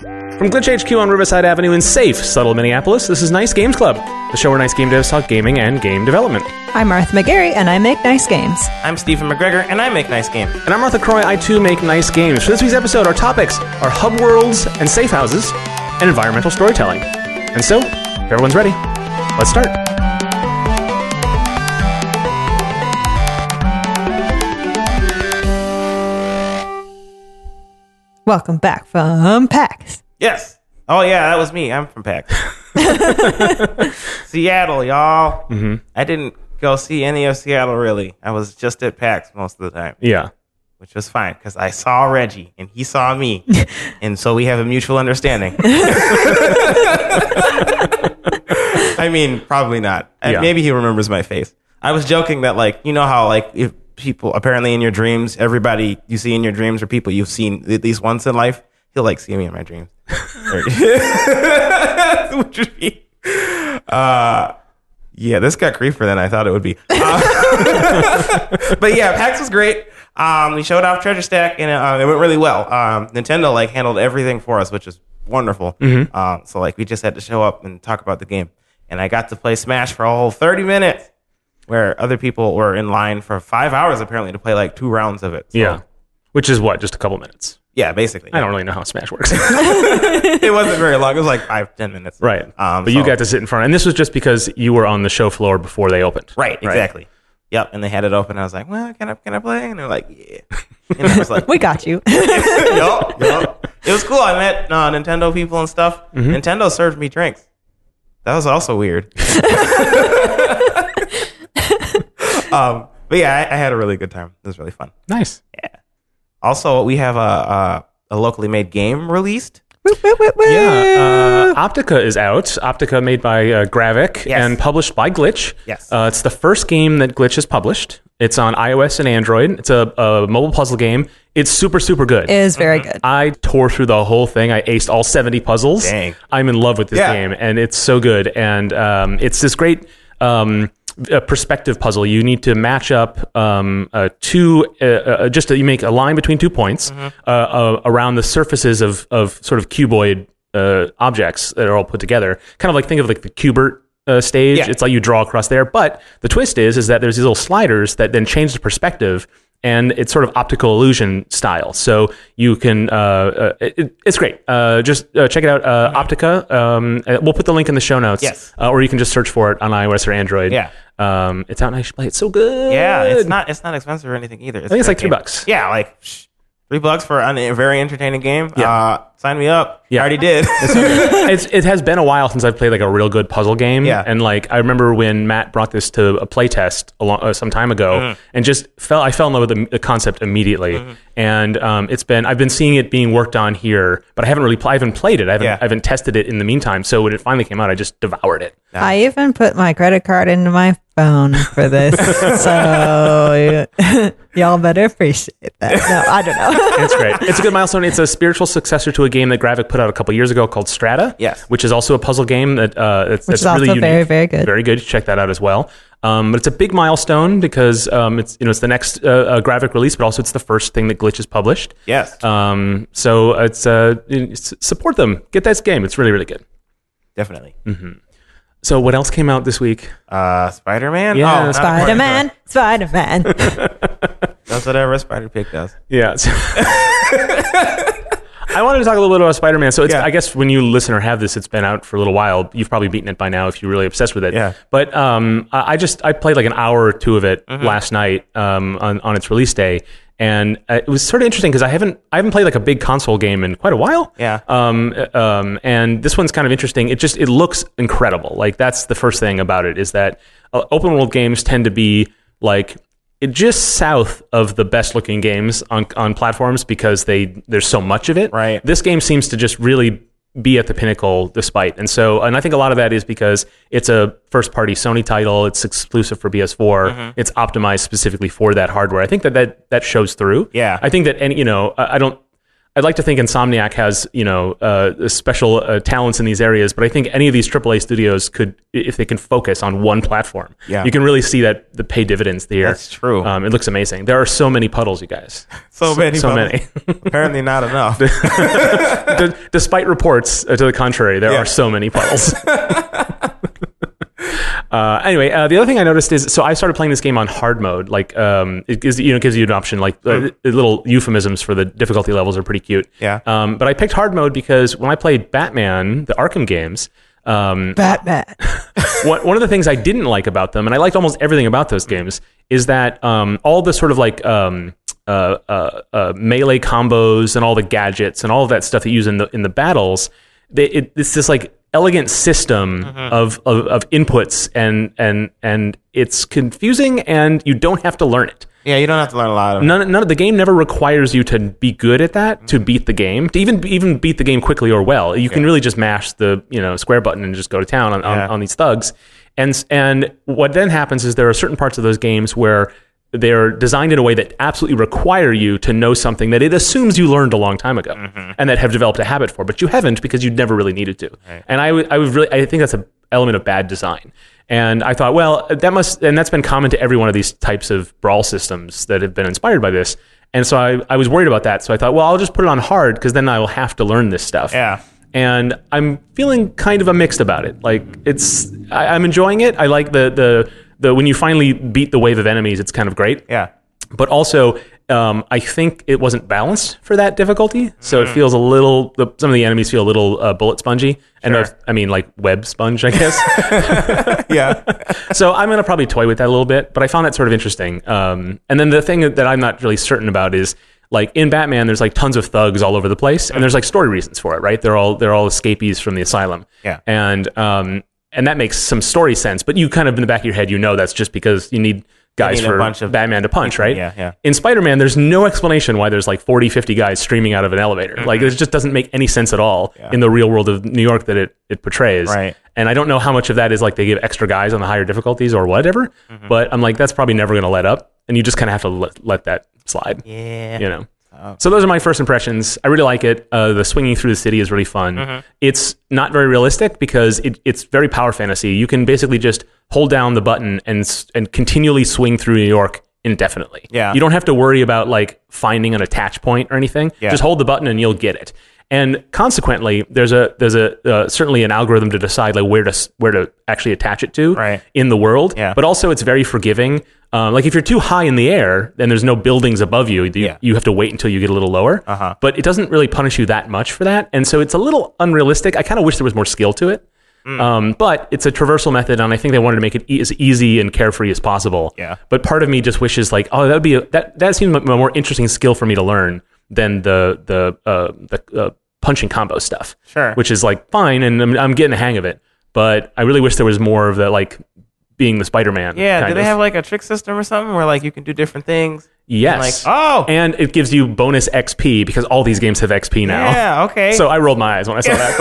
From Glitch HQ on Riverside Avenue in safe, subtle Minneapolis, this is Nice Games Club, the show where nice game devs talk gaming and game development. I'm Martha McGarry, and I make nice games. I'm Stephen McGregor, and I make nice games. And I'm Martha Croy, I too make nice games. For this week's episode, our topics are hub worlds and safe houses, and environmental storytelling. And so, if everyone's ready, let's start. Welcome back from PAX. Yes. Oh yeah, that was me. I'm from PAX. Seattle, y'all. Mm-hmm. I didn't go see any of Seattle really. I was just at PAX most of the time, Yeah. which was fine because I saw Reggie and he saw me, and so we have a mutual understanding. I mean, probably not. Yeah. Maybe he remembers my face. I was joking that like you know how like if people apparently in your dreams, everybody you see in your dreams are people you've seen at least once in life. He'll like see me in my dreams. Which would be, uh, yeah, this got creepier than I thought it would be. Uh, but yeah, PAX was great. Um, we showed off Treasure Stack, and uh, it went really well. Um, Nintendo like handled everything for us, which is wonderful. Um, so like we just had to show up and talk about the game, and I got to play Smash for a whole thirty minutes, where other people were in line for five hours apparently to play like two rounds of it. So, Yeah. Which is what? Just a couple minutes. yeah, basically. I don't really know how Smash works. it wasn't very long. It was like five, ten minutes. right. Um, but you got to sit in front. And this was just because you were on the show floor before they opened. Right, exactly. Yep, and they had it open. I was like, "Well, can I can I play?" And they're like, "Yeah." And I was like, We got you. "Yup, yup." It was cool. I met uh, Nintendo people and stuff. Nintendo served me drinks. That was also weird. Um, but yeah, I, I had a really good time. It was really fun. Nice. Yeah. Also, we have a a, a locally made game released. Yeah, uh, Optica is out. Optica made by uh, Graveck Yes. and published by Glitch. Yes. Uh, it's the first game that Glitch has published. It's on iOS and Android. It's a, a mobile puzzle game. It's super, super good. It is very good. I tore through the whole thing. I aced all 70 puzzles. Dang. I'm in love with this Yeah. game, and it's so good. And um, it's this great um, uh, perspective puzzle. You need to match up um, uh, two, uh, uh, just you make a line between two points Mm-hmm. uh, uh, around the surfaces of, of sort of cuboid uh, objects that are all put together. Kind of like think of like the Q*bert. Uh, stage. Yeah. It's like you draw across there, but the twist is is that there's these little sliders that then change the perspective, and it's sort of optical illusion style. So you can, uh, uh, it, it's great. Uh, just uh, check it out, uh, Optica. Um, uh, we'll put the link in the show notes. Yes. Uh, or you can just search for it on iOS or Android. Yeah. Um, it's out and I should play. It. It's so good. Yeah, it's not it's not expensive or anything either. I think it's like great three bucks. Yeah, like psh, three bucks for a very entertaining game. Yeah. Sign me up. Yeah. I already did. it's, it has been a while since I've played like a real good puzzle game. Yeah. And like I remember when Matt brought this to a playtest a long, uh, some time ago, Mm-hmm. and just fell. I fell in love with the, the concept immediately. And um, it's been I've been seeing it being worked on here, but I haven't really pl- I haven't played it. I haven't Yeah. I haven't tested it in the meantime. So when it finally came out, I just devoured it. I even put my credit card into my phone for this. so y'all better appreciate that. No, I don't know. It's great. It's a good milestone. It's a spiritual successor to a game that Graveck put out a couple years ago called Strata. Yes. Which is also a puzzle game that uh, that's, Which that's is really very, unique. very good. Very good. Check that out as well. Um, but it's a big milestone because um, it's you know it's the next uh, uh, Graveck release, but also it's the first thing that Glitch has published. yes, Um, so it's uh, support them. Get that game. It's really really good. definitely. So what else came out this week? Uh, Spider Man. Yeah, oh, Spider Man, Spider Man. That's whatever a Spider Pig does. Yeah. I wanted to talk a little bit about Spider Man. So it's, Yeah. I guess when you listen or have this, it's been out for a little while. You've probably beaten it by now if you're really obsessed with it. Yeah. But um, I just I played like an hour or two of it Mm-hmm. last night um, on on its release day, and uh, it was sort of interesting because I haven't I haven't played like a big console game in quite a while. Yeah. Um, uh, um, and this one's kind of interesting. It just it looks incredible. Like that's the first thing about it is that uh, open world games tend to be like just south of the best looking games on on platforms because they there's so much of it. Right. This game seems to just really be at the pinnacle despite. And so and I think a lot of that is because it's a first party Sony title, it's exclusive for PS4, mm-hmm. it's optimized specifically for that hardware. I think that that, that shows through. Yeah. I think that any you know, I I don't I'd like to think Insomniac has you know uh, special uh, talents in these areas, but I think any of these AAA studios could, if they can focus on one platform, Yeah. you can really see that the pay dividends there. That's true. Um, it looks amazing. There are so many puddles, you guys. So many so puddles. many. Apparently not enough. D- despite reports uh, to the contrary, there Yeah. are so many puddles. Uh, anyway, uh, the other thing I noticed is so I started playing this game on hard mode. Like, um, it gives you know gives you an option. Like, uh, little euphemisms for the difficulty levels are pretty cute. Yeah. Um, but I picked hard mode because when I played Batman, the Arkham games, um, Batman. one, one of the things I didn't like about them, and I liked almost everything about those games, is that um, all the sort of like um, uh, uh, uh, melee combos and all the gadgets and all of that stuff that you use in the in the battles, they, it, it's just like elegant system mm-hmm. of, of of inputs and and and it's confusing and you don't have to learn it. yeah, you don't have to learn a lot of. None, none of the game never requires you to be good at that to mm-hmm. beat the game to even even beat the game quickly or well. You can really just mash the you know square button and just go to town on, on, Yeah. on these thugs. And and what then happens is there are certain parts of those games where they're designed in a way that absolutely require you to know something that it assumes you learned a long time ago mm-hmm. and that have developed a habit for, but you haven't because you never really needed to. And I I would really I think that's an element of bad design. And I thought, well, that must, and that's been common to every one of these types of brawl systems that have been inspired by this. And so I, I was worried about that. So I thought, well, I'll just put it on hard because then I will have to learn this stuff. Yeah. And I'm feeling kind of a mixed about it. Like it's, I, I'm enjoying it. I like the the the when you finally beat the wave of enemies, it's kind of great Yeah. but also um, I think it wasn't balanced for that difficulty, so it feels a little. The, some of the enemies feel a little uh, bullet spongy, and Sure. I mean like web sponge, I guess. Yeah. so I'm gonna probably toy with that a little bit, but I found that sort of interesting. Um, and then the thing that I'm not really certain about is like in Batman, there's like tons of thugs all over the place, and there's like story reasons for it, right? They're all they're all escapees from the asylum, Yeah. and um, and that makes some story sense. But you kind of in the back of your head, you know that's just because you need guys need a for bunch of Batman to punch, right? Yeah, yeah. In Spider-Man, there's no explanation why there's like 40, 50 guys streaming out of an elevator. Like it just doesn't make any sense at all in the real world of New York that it, it portrays. Right. And I don't know how much of that is like they give extra guys on the higher difficulties or whatever, Mm-hmm. but I'm like, that's probably never going to let up. And you just kind of have to let, let that slide. Yeah. You know? So those are my first impressions. I really like it. Uh, the swinging through the city is really fun. Mm-hmm. It's not very realistic because it, it's very power fantasy. You can basically just hold down the button and and continually swing through New York indefinitely. Yeah. You don't have to worry about like finding an attach point or anything. Yeah. Just hold the button and you'll get it. And consequently, there's a there's a uh, certainly an algorithm to decide like where to where to actually attach it to Right. in the world. Yeah. But also, it's very forgiving. Um, like if you're too high in the air, then there's no buildings above you. You, Yeah. you have to wait until you get a little lower. Uh-huh. But it doesn't really punish you that much for that, and so it's a little unrealistic. I kind of wish there was more skill to it. Mm. Um, but it's a traversal method, and I think they wanted to make it e- as easy and carefree as possible. Yeah. But part of me just wishes like, oh, that would be a, that. That seems like a more interesting skill for me to learn than the the uh, the uh, punching combo stuff. Sure. Which is like fine, and I'm, I'm getting the hang of it. But I really wish there was more of the like being the Spider-Man. Yeah. kind Do they of. have like a trick system or something where like you can do different things? Yes. Like, oh. and it gives you bonus XP because all these games have XP now. Yeah. Okay. So I rolled my eyes when I saw that,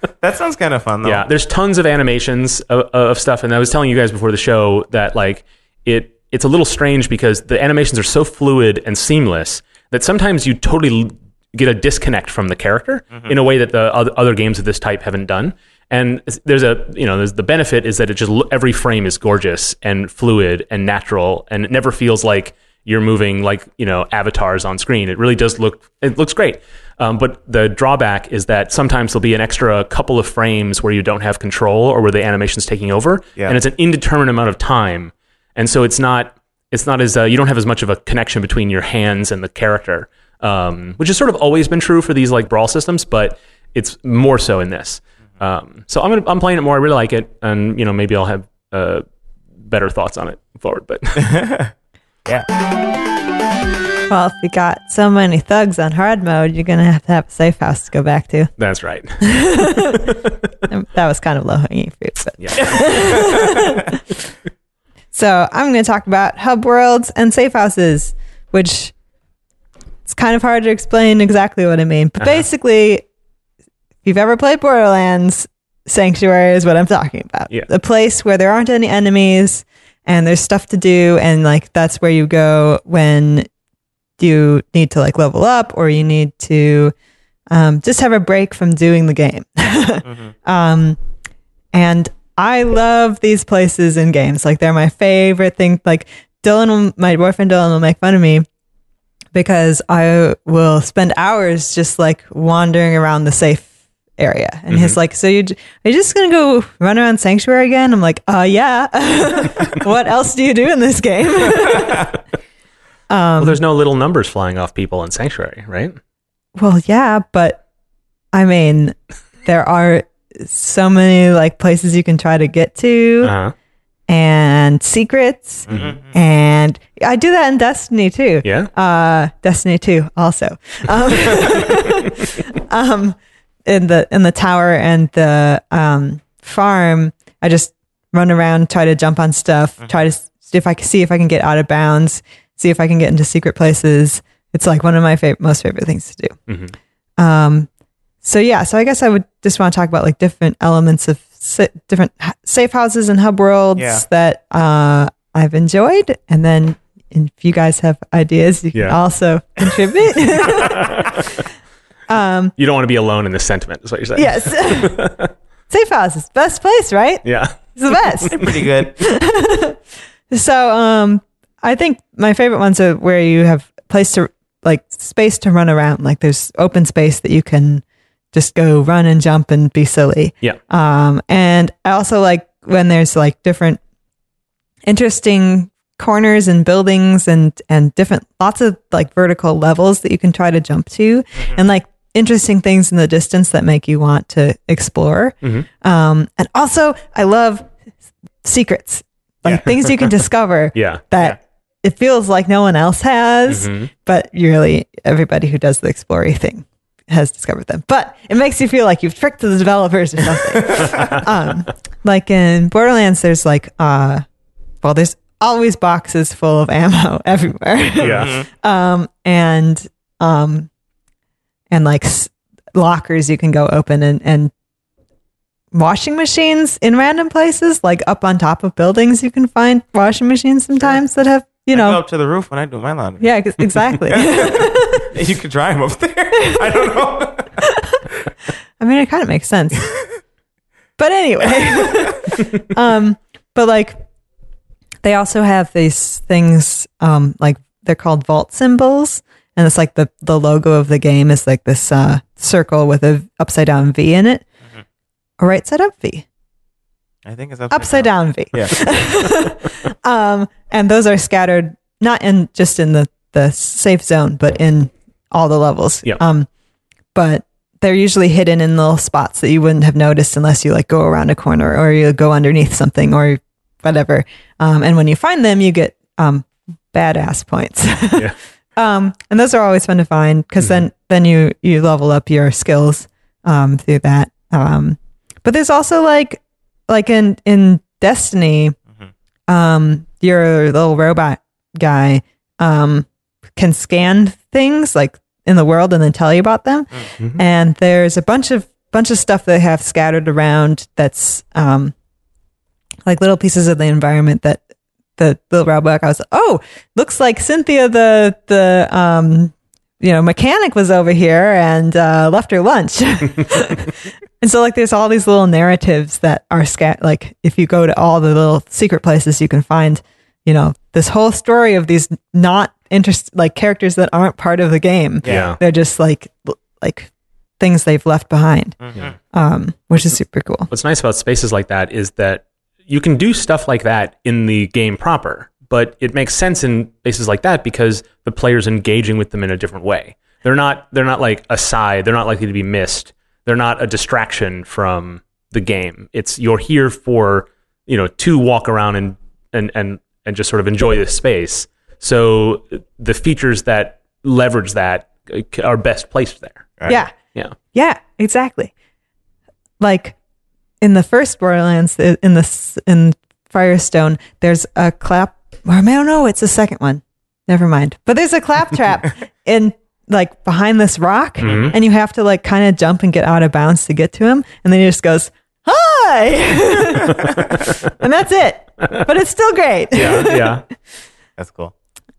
but that sounds kind of fun though. yeah, there's tons of animations of, of stuff, and I was telling you guys before the show that like it it's a little strange because the animations are so fluid and seamless that sometimes you totally get a disconnect from the character in a way that the other, other games of this type haven't done. And there's a you know there's the benefit is that it just every frame is gorgeous and fluid and natural, and it never feels like you're moving like you know avatars on screen. It really does look it looks great. Um, but the drawback is that sometimes there'll be an extra couple of frames where you don't have control or where the animation's taking over, Yeah. and it's an indeterminate amount of time, and so it's not it's not as uh, you don't have as much of a connection between your hands and the character, um, which has sort of always been true for these like brawl systems, but it's more so in this. Um, so I'm gonna, I'm playing it more. I really like it, and you know maybe I'll have uh, better thoughts on it forward. But Yeah. Well, if you got so many thugs on hard mode, you're gonna have to have a safe house to go back to. that's right. That was kind of low hanging fruit, but Yeah. So I'm going to talk about hub worlds and safe houses, which it's kind of hard to explain exactly what I mean. But Uh-huh. basically, if you've ever played Borderlands, Sanctuary is what I'm talking about. Yeah. The place where there aren't any enemies and there's stuff to do, and like that's where you go when you need to like level up or you need to um, just have a break from doing the game. um, and I love these places in games. Like they're my favorite thing. Like Dylan, will- my boyfriend Dylan will make fun of me because I will spend hours just like wandering around the safe area. And he's like, "So you are you just gonna go run around Sanctuary again?" I'm like, "Uh, yeah. what else do you do in this game?" well, there's no little numbers flying off people in Sanctuary, right? well, yeah, but I mean, there are so many like places you can try to get to. Uh-huh. and secrets. And i do that in destiny too. Yeah. uh destiny 2 also. Um, um in the in the tower and the um farm i just run around try to jump on stuff try to s- if i can see if i can get out of bounds see if i can get into secret places. It's like one of my favorite most favorite things to do. Um so yeah so i guess i would just want to talk about like different elements of sa- different h- safe houses and hub worlds Yeah. that uh i've enjoyed and then if you guys have ideas you can Yeah. also contribute um You don't want to be alone in this sentiment, is what you're saying. yes safe houses best place right Yeah. it's the best Pretty good. So, um, I think my favorite ones are where you have place to like space to run around. Like there's open space that you can just go run and jump and be silly. Yeah. Um, and I also like when there's like different interesting corners and buildings and and different lots of like vertical levels that you can try to jump to and like interesting things in the distance that make you want to explore. Um, and also I love secrets. Like things you can discover Yeah. that it feels like no one else has, but really everybody who does the exploring thing has discovered them. But it makes you feel like you've tricked the developers or something. um, like in Borderlands, there's like, uh, well, there's always boxes full of ammo everywhere. Yeah. um, and um, and like s- lockers you can go open and and washing machines in random places, like up on top of buildings. You can find washing machines sometimes that have you know. up to the roof when I do my laundry. Yeah, exactly. You could try them up there. I don't know. I mean, it kind of makes sense. But anyway, um, but like they also have these things, um, like they're called vault symbols, and it's like the the logo of the game is like this uh, circle with a upside down V in it, or right side up V, I think it's upside down V. Yeah. um, and those are scattered not in just in the the safe zone, but in all the levels. Yep. Um, but they're usually hidden in little spots that you wouldn't have noticed unless you like go around a corner or you go underneath something or whatever. Um, and when you find them, you get um badass points. Yeah. um, and those are always fun to find because then then you you level up your skills um through that. Um, but there's also like like in in Destiny, um, your little robot guy um can scan things like in the world and then tell you about them. And there's a bunch of bunch of stuff they have scattered around that's um like little pieces of the environment that the little robot guy was oh looks like Cynthia the the um you know mechanic was over here and uh, left her lunch. And so, like, there's all these little narratives that are scat. Like, if you go to all the little secret places, you can find, you know, this whole story of these not interest like characters that aren't part of the game. Yeah. They're just like like things they've left behind, um, which is super cool. What's nice about spaces like that is that you can do stuff like that in the game proper, but it makes sense in spaces like that because the player's engaging with them in a different way. They're not they're not like aside, they're not likely to be missed. They're not a distraction from the game. It's you're here for, you know, to walk around and and and and just sort of enjoy this space. So the features that leverage that uh, are best placed there. Yeah, Yeah. yeah, exactly. Like in the first Borderlands, in the in Firestone, there's a clap. Or no, no, it's the second one. Never mind. But there's a Claptrap in like behind this rock, and you have to like kind of jump and get out of bounds to get to him, and then he just goes hi, and that's it. But it's still great. Yeah. Yeah. That's cool.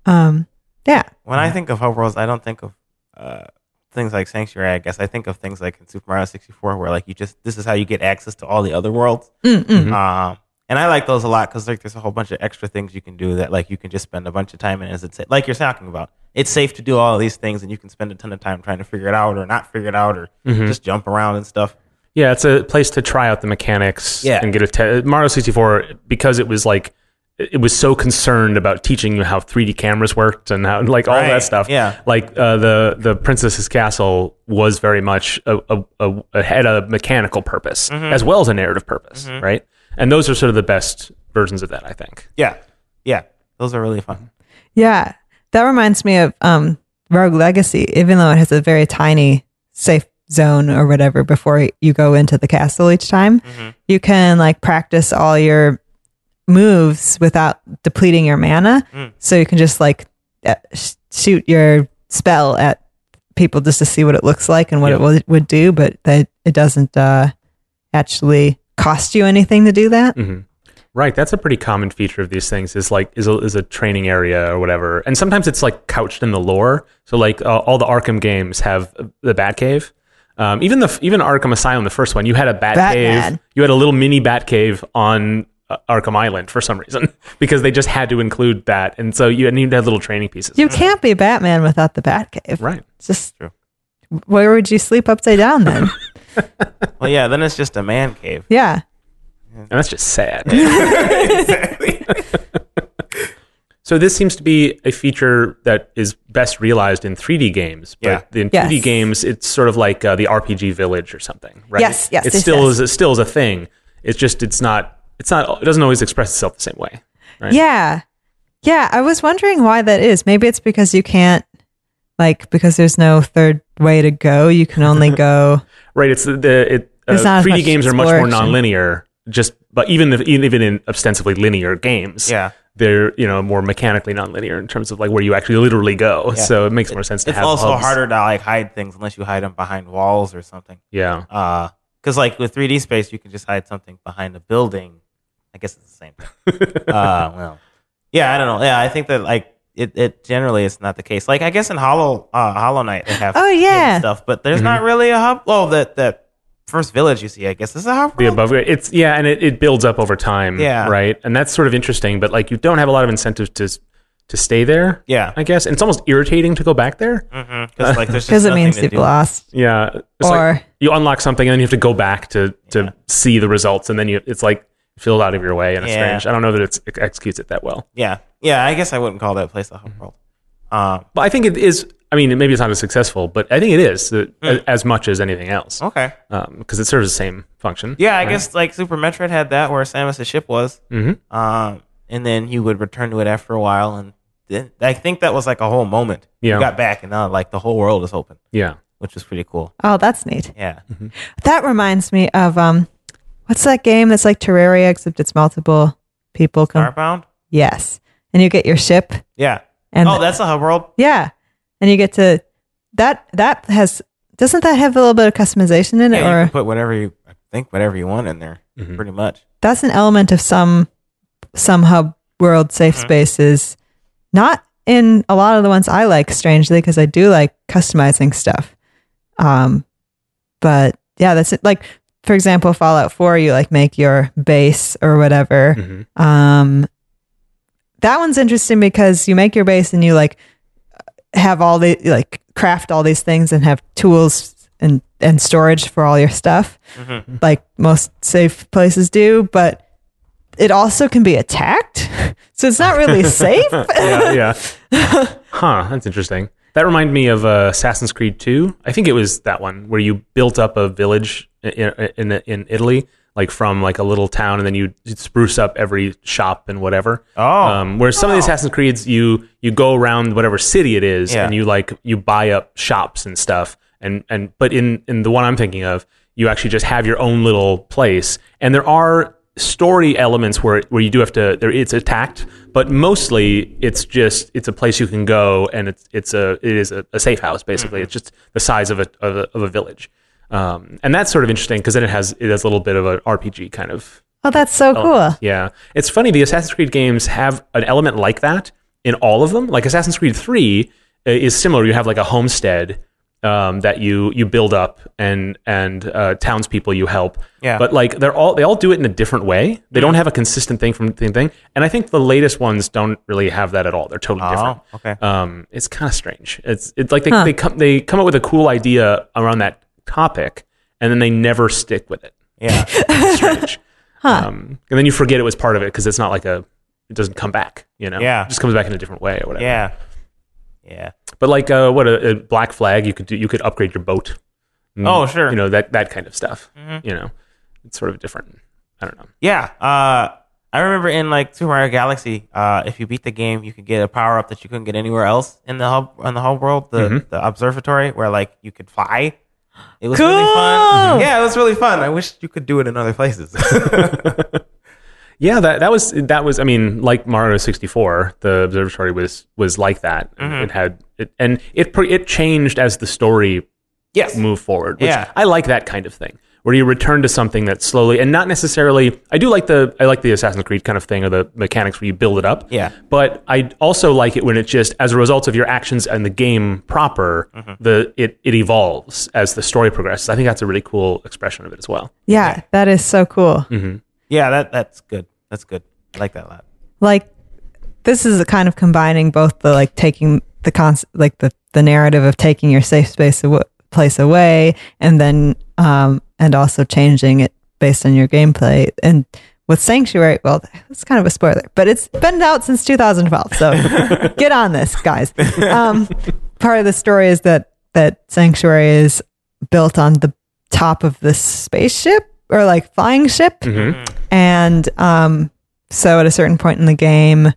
Um, Yeah. When I think of hub worlds, I don't think of uh, things like Sanctuary. I guess I think of things like in Super Mario 64, where like you just this is how you get access to all the other worlds. Mm-mm. Um, and I like those a lot because like there's a whole bunch of extra things you can do that like you can just spend a bunch of time in. As it's like you're talking about, it's safe to do all of these things, and you can spend a ton of time trying to figure it out or not figure it out or just jump around and stuff. Yeah, it's a place to try out the mechanics Yeah. and get a te- Mario 64 because it was like it was so concerned about teaching you how 3D cameras worked and how like all Right, that stuff. yeah. like uh, the the Princess's Castle was very much a, a, a, had a mechanical purpose Mm-hmm. as well as a narrative purpose, right? And those are sort of the best versions of that, I think. Yeah, yeah, those are really fun. Yeah. That reminds me of um, Rogue Legacy, even though it has a very tiny safe zone or whatever before you go into the castle each time. You can like practice all your moves without depleting your mana. So you can just like uh, sh- shoot your spell at people just to see what it looks like and what Yep. it would, would do, but that it doesn't uh, actually cost you anything to do that. Right, that's a pretty common feature of these things. Is like is a, is a training area or whatever, and sometimes it's like couched in the lore. So like uh, all the Arkham games have the Batcave. Um, even the even Arkham Asylum, the first one, you had a Batcave. Batman. You had a little mini Batcave on uh, Arkham Island for some reason because they just had to include that, and so you need to have little training pieces. You can't be Batman without the Batcave. right. It's just True. where would you sleep upside down then? Well, yeah, then it's just a man cave. yeah. And that's just sad. exactly. So this seems to be a feature that is best realized in 3D games, but Yeah. in Yes. 2D games, it's sort of like uh, the RPG Village or something, right? Yes, yes, It yes, still yes. is. It still is a thing. It's just it's not. It's not. It doesn't always express itself the same way. Right. Yeah. Yeah. I was wondering why that is. Maybe it's because you can't, like, because there's no third way to go. You can only go. Right. It's the, the it. Uh, There's not as 3D games are much more exploration. nonlinear. Just but even if, even in ostensibly linear games, Yeah. they're you know more mechanically nonlinear in terms of like where you actually literally go. Yeah. So it makes more sense to It's have. also hubs. harder to like hide things unless you hide them behind walls or something. Yeah. Uh, because like with 3D space, you can just hide something behind a building. I guess it's the same thing. uh, well, yeah, I don't know. Yeah, I think that like it, it generally is not the case. Like I guess in Hollow uh, Hollow Knight they have Oh, yeah. stuff, but there's not really a hub. Well, that that first village you see, I guess, is a hub. the above grade. It's yeah, and it, it builds up over time. Yeah. Right. And that's sort of interesting, but like you don't have a lot of incentive to to stay there. Yeah, I guess. And it's almost irritating to go back there. because like there's just Because it means you've lost. Yeah. It's Or- like you unlock something and then you have to go back to to Yeah. see the results and then you it's like filled out of your way and it's Yeah. strange. I don't know that it's, it executes it that well. Yeah, yeah. I guess I wouldn't call that place a Mm-hmm. hub world. Um, But I think it is I mean, maybe it's not as successful, but I think it is uh, Hmm. as much as anything else. okay. Because it serves the same function. Yeah, I guess like Super Metroid had that where Samus's ship was, um, and then you would return to it after a while, and then, I think that was like a whole moment. Yeah. you got back, and now like the whole world is open, Yeah. which was pretty cool. Oh, that's neat. Yeah, That reminds me of, um, what's that game that's like Terraria, except it's multiple people. Come- Starbound. yes. And you get your ship. Yeah. And oh, that's a hub world. yeah. And you get to, that, that has, doesn't that have a little bit of customization in it? Yeah, you or can put whatever you I think whatever you want in there, Mhm. pretty much. that's an element of some some hub world safe Mm-hmm. spaces not in a lot of the ones i like strangely because i do like customizing stuff um but yeah that's it like for example fallout 4 you like make your base or whatever Mhm. um that one's interesting because you make your base and you like have all the like craft all these things and have tools and and storage for all your stuff Mm-hmm. like most safe places do but it also can be attacked so it's not really safe yeah, yeah. Huh, that's interesting. That reminded me of uh, Assassin's Creed 2. I think it was that one where you built up a village in, in in Italy, like from like a little town, and then you spruce up every shop and whatever. Oh. um, where some of the Assassin's Creeds, you you go around whatever city it is, Yeah. and you like you buy up shops and stuff, and and but in in the one I'm thinking of, you actually just have your own little place, and there are story elements where where you do have to there it's attacked but mostly it's just it's a place you can go and it's it's a it is a, a safe house basically Mm-hmm. it's just the size of a of a, of a village um, and that's sort of interesting because then it has it has a little bit of an RPG kind of oh that's so cool yeah, it's funny. The Assassin's Creed games have an element like that in all of them. Like Assassin's Creed Three uh, is similar. You have like a homestead um, that you you build up and and uh, townspeople you help. Yeah. But like they're all they all do it in a different way. They don't have a consistent thing from thing thing. And I think the latest ones don't really have that at all. They're totally different. Oh, okay. Um, it's kind of strange. It's it's like they, they come they come up with a cool idea around that topic, and then they never stick with it. Yeah. It's strange. Um, and then you forget it was part of it because it's not like a it doesn't come back. You know. Yeah. It just comes back in a different way or whatever. Yeah. Yeah. But like uh, what a, a black flag, you could do you could upgrade your boat. Mm, Oh, sure. You know that that kind of stuff. You know, it's sort of different. I don't know. Yeah. Uh, I remember in like Super Mario Galaxy, uh, if you beat the game, you could get a power up that you couldn't get anywhere else in the hub in the whole world, the Mm-hmm. the observatory, where like you could fly. It was really fun. Yeah, it was really fun. I wish you could do it in other places. Yeah, that that was that was. I mean, like Mario sixty four, the observatory was was like that. Mm-hmm. It had it, and it it changed as the story yes. moved forward. Which Yeah. I like that kind of thing where you return to something that slowly and not necessarily. I do like the I like the Assassin's Creed kind of thing or the mechanics where you build it up. Yeah. but I also like it when it just as a result of your actions and the game proper, Mm-hmm. the it it evolves as the story progresses. I think that's a really cool expression of it as well. Yeah, that is so cool. Yeah, that that's good. That's good. I like that a lot. Like this is a kind of combining both the like taking the concept, like the the narrative of taking your safe space aw- place away, and then um and also changing it based on your gameplay. And with Sanctuary, well, it's kind of a spoiler, but it's been out since 2012, so get on this, guys. Um, part of the story is that that Sanctuary is built on the top of this spaceship or like flying ship and um, so at a certain point in the game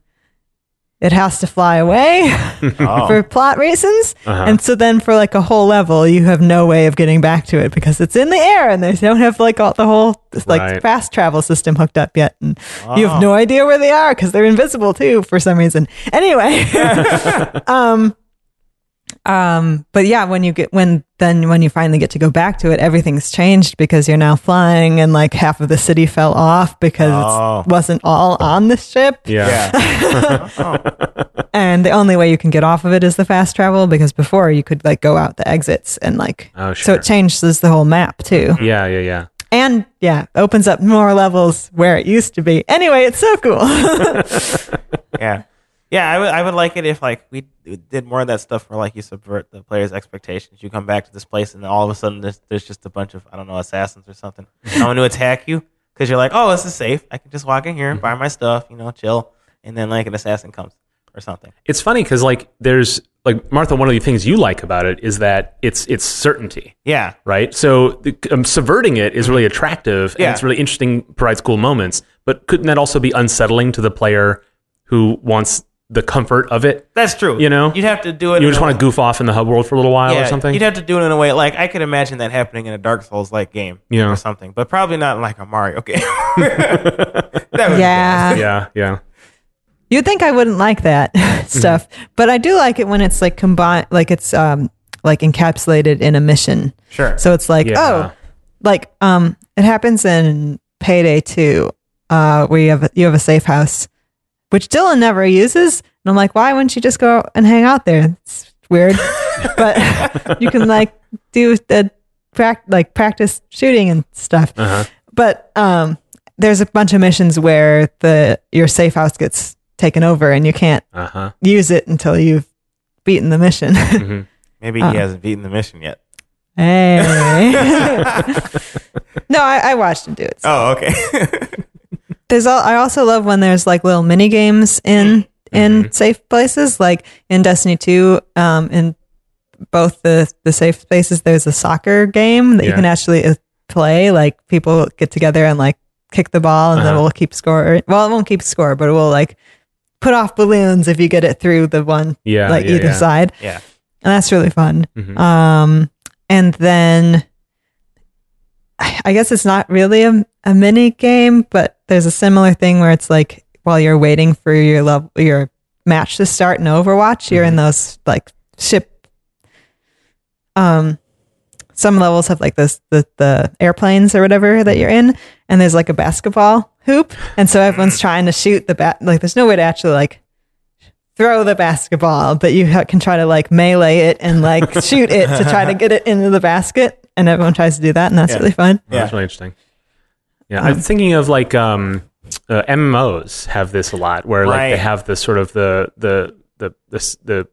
it has to fly away Oh. for plot reasons Uh-huh. and so then for like a whole level you have no way of getting back to it because it's in the air and they don't have like all the whole like Right. fast travel system hooked up yet and you have no idea where they are because they're invisible too for some reason anyway um um but yeah when you get when then when you finally get to go back to it everything's changed because you're now flying and like half of the city fell off because Oh. it wasn't all on the ship Yeah, Yeah. and the only way you can get off of it is the fast travel because before you could like go out the exits and like Oh, sure. so it changes the whole map too yeah, yeah, yeah. and yeah opens up more levels where it used to be anyway it's so cool yeah. Yeah, I would I would like it if like we did more of that stuff where like you subvert the player's expectations. You come back to this place and then all of a sudden there's, there's just a bunch of I don't know assassins or something coming to attack you because you're like, oh, this is safe. I can just walk in here and buy my stuff, you know, chill, and then like an assassin comes or something. It's funny because like there's like Martha. One of the things you like about it is that it's it's certainty. Yeah, right? So the, um, subverting it is really attractive and Yeah. it's really interesting, provides cool moments. But couldn't that also be unsettling to the player who wants the comfort of it? that's true. You know? you'd have to do it. You just want to goof off in the hub world for a little while or something. You'd have to do it in a way like I could imagine that happening in a Dark Souls like game, Yeah. or something, but probably not in like a Mario game. that would be yeah yeah, yeah, You'd think I wouldn't like that stuff, but I do like it when it's like combined, like it's um like encapsulated in a mission. Sure. So it's like, Yeah. oh, like um, it happens in Payday Two, uh, where you have you have a safe house, which Dylan never uses, and I'm like, why wouldn't you just go and hang out there? It's weird, but you can like do the prac- like practice shooting and stuff. Uh-huh. But um, there's a bunch of missions where the your safe house gets taken over and you can't uh huh. use it until you've beaten the mission. Maybe Uh. he hasn't beaten the mission yet. hey. no, I, I watched him do it. Oh, okay. There's all, I also love when there's like little mini games in in safe places, like in Destiny Two. Um, in both the the safe spaces, there's a soccer game that you can actually uh, play. Like people get together and like kick the ball, and then Uh-huh. we'll keep score. Well, it won't keep score, but it will like put off balloons if you get it through the one Yeah, like yeah, either yeah. side. yeah. and that's really fun. Mhm. Um, and then I guess it's not really a, a mini game, but there's a similar thing where it's like while you're waiting for your level, your match to start in Overwatch, you're in those like ship. Um, some levels have like this the the airplanes or whatever that you're in, and there's like a basketball hoop, and so everyone's trying to shoot the bat. Like there's no way to actually like throw the basketball, but you ha- can try to like melee it and like shoot it to try to get it into the basket. And everyone tries to do that, and that's Yeah. really fun. Yeah. That's really interesting. Yeah, I'm thinking of like um, uh, MMOs have this a lot, where like they have the sort of the the the the, the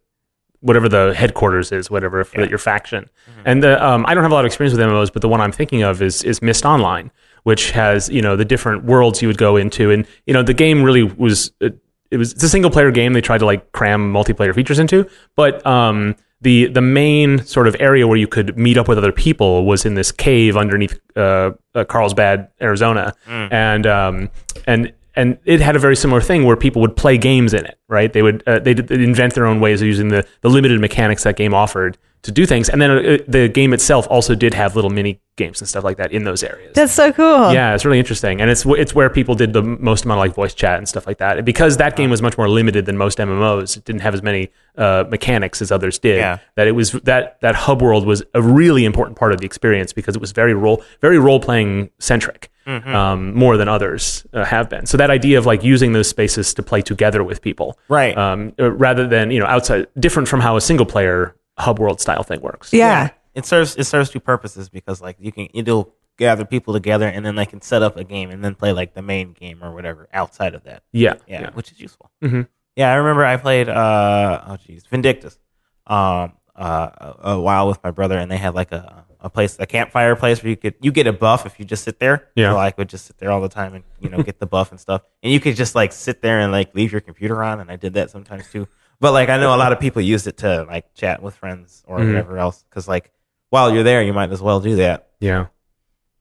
whatever the headquarters is, whatever for your faction. And the um, I don't have a lot of experience with MMOs, but the one I'm thinking of is is Myst Online, which has you know the different worlds you would go into, and you know the game really was. Uh, it was it's a single player game. They tried to like cram multiplayer features into, but um, the the main sort of area where you could meet up with other people was in this cave underneath uh, uh, Carlsbad, Arizona, and um, and and it had a very similar thing where people would play games in it. Right? They would uh, they would invent their own ways of using the the limited mechanics that game offered to do things, and then uh, the game itself also did have little mini games and stuff like that in those areas. That's so cool. Yeah, it's really interesting, and it's it's where people did the most amount of like voice chat and stuff like that. And because that game was much more limited than most MMOs, it didn't have as many uh, mechanics as others did. Yeah. That it was that that hub world was a really important part of the experience because it was very role very role playing centric, um, more than others uh, have been. So that idea of like using those spaces to play together with people, Right. Um, uh, rather than you know outside, different from how a single player hub world style thing works. Yeah. It serves it serves two purposes because like you can it'll gather people together and then they can set up a game and then play like the main game or whatever outside of that. Yeah, Yeah, yeah. which is useful. Mhm. Yeah, I remember I played uh oh geez Vindictus, um uh a, a while with my brother and they had like a a place a campfire place where you could you get a buff if you just sit there. Yeah. so I could just sit there all the time and you know get the buff and stuff and you could just like sit there and like leave your computer on and I did that sometimes too. But like I know a lot of people used it to like chat with friends or Mhm. whatever else because like while you're there you might as well do that. yeah.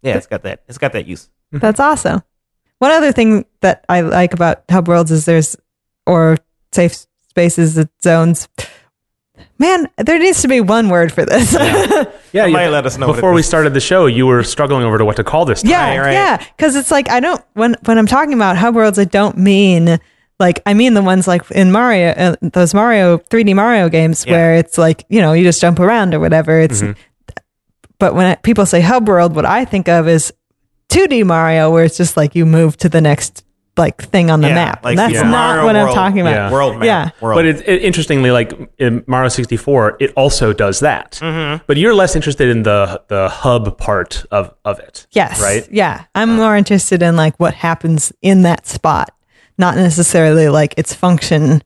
Yeah, it's got that it's got that use. That's awesome. One other thing that I like about hub worlds is there's or safe spaces, zones. Man, there needs to be one word for this. Yeah, Somebody you- let us know Before we started the show, you were struggling over to what to call this. Yeah, Right, right. yeah. Because it's like I don't when when I'm talking about hub worlds, I don't mean like I mean the ones like in Mario, uh, those Mario 3D Mario games Yeah. where it's like you know you just jump around or whatever. It's Mm-hmm. but when it, people say hub world, what I think of is 2D Mario, where it's just like you move to the next like thing on the Yeah, map. like and that's Super not Mario what I'm talking about. Yeah. World map. Yeah. World. But it, it, interestingly, like in Mario 64, it also does that. Mm-hmm. But you're less interested in the the hub part of, of it. Yes. Right? Yeah. I'm more interested in like what happens in that spot, not necessarily like its function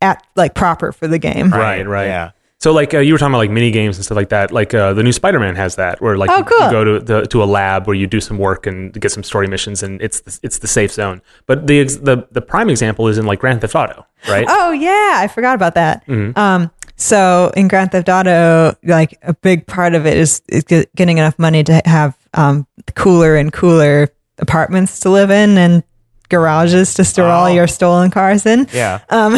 at like proper for the game. Right, right. Yeah. So like uh, you were talking about like mini games and stuff like that. Like uh, the new Spider-Man has that, where like Oh, you, cool. you go to the, to a lab where you do some work and get some story missions, and it's the, it's the safe zone. But the the the prime example is in like Grand Theft Auto, right? Oh yeah, I forgot about that. Um, so in Grand Theft Auto, like a big part of it is, is getting enough money to have um, cooler and cooler apartments to live in and garages to store all Oh. your stolen cars in. Yeah. Um,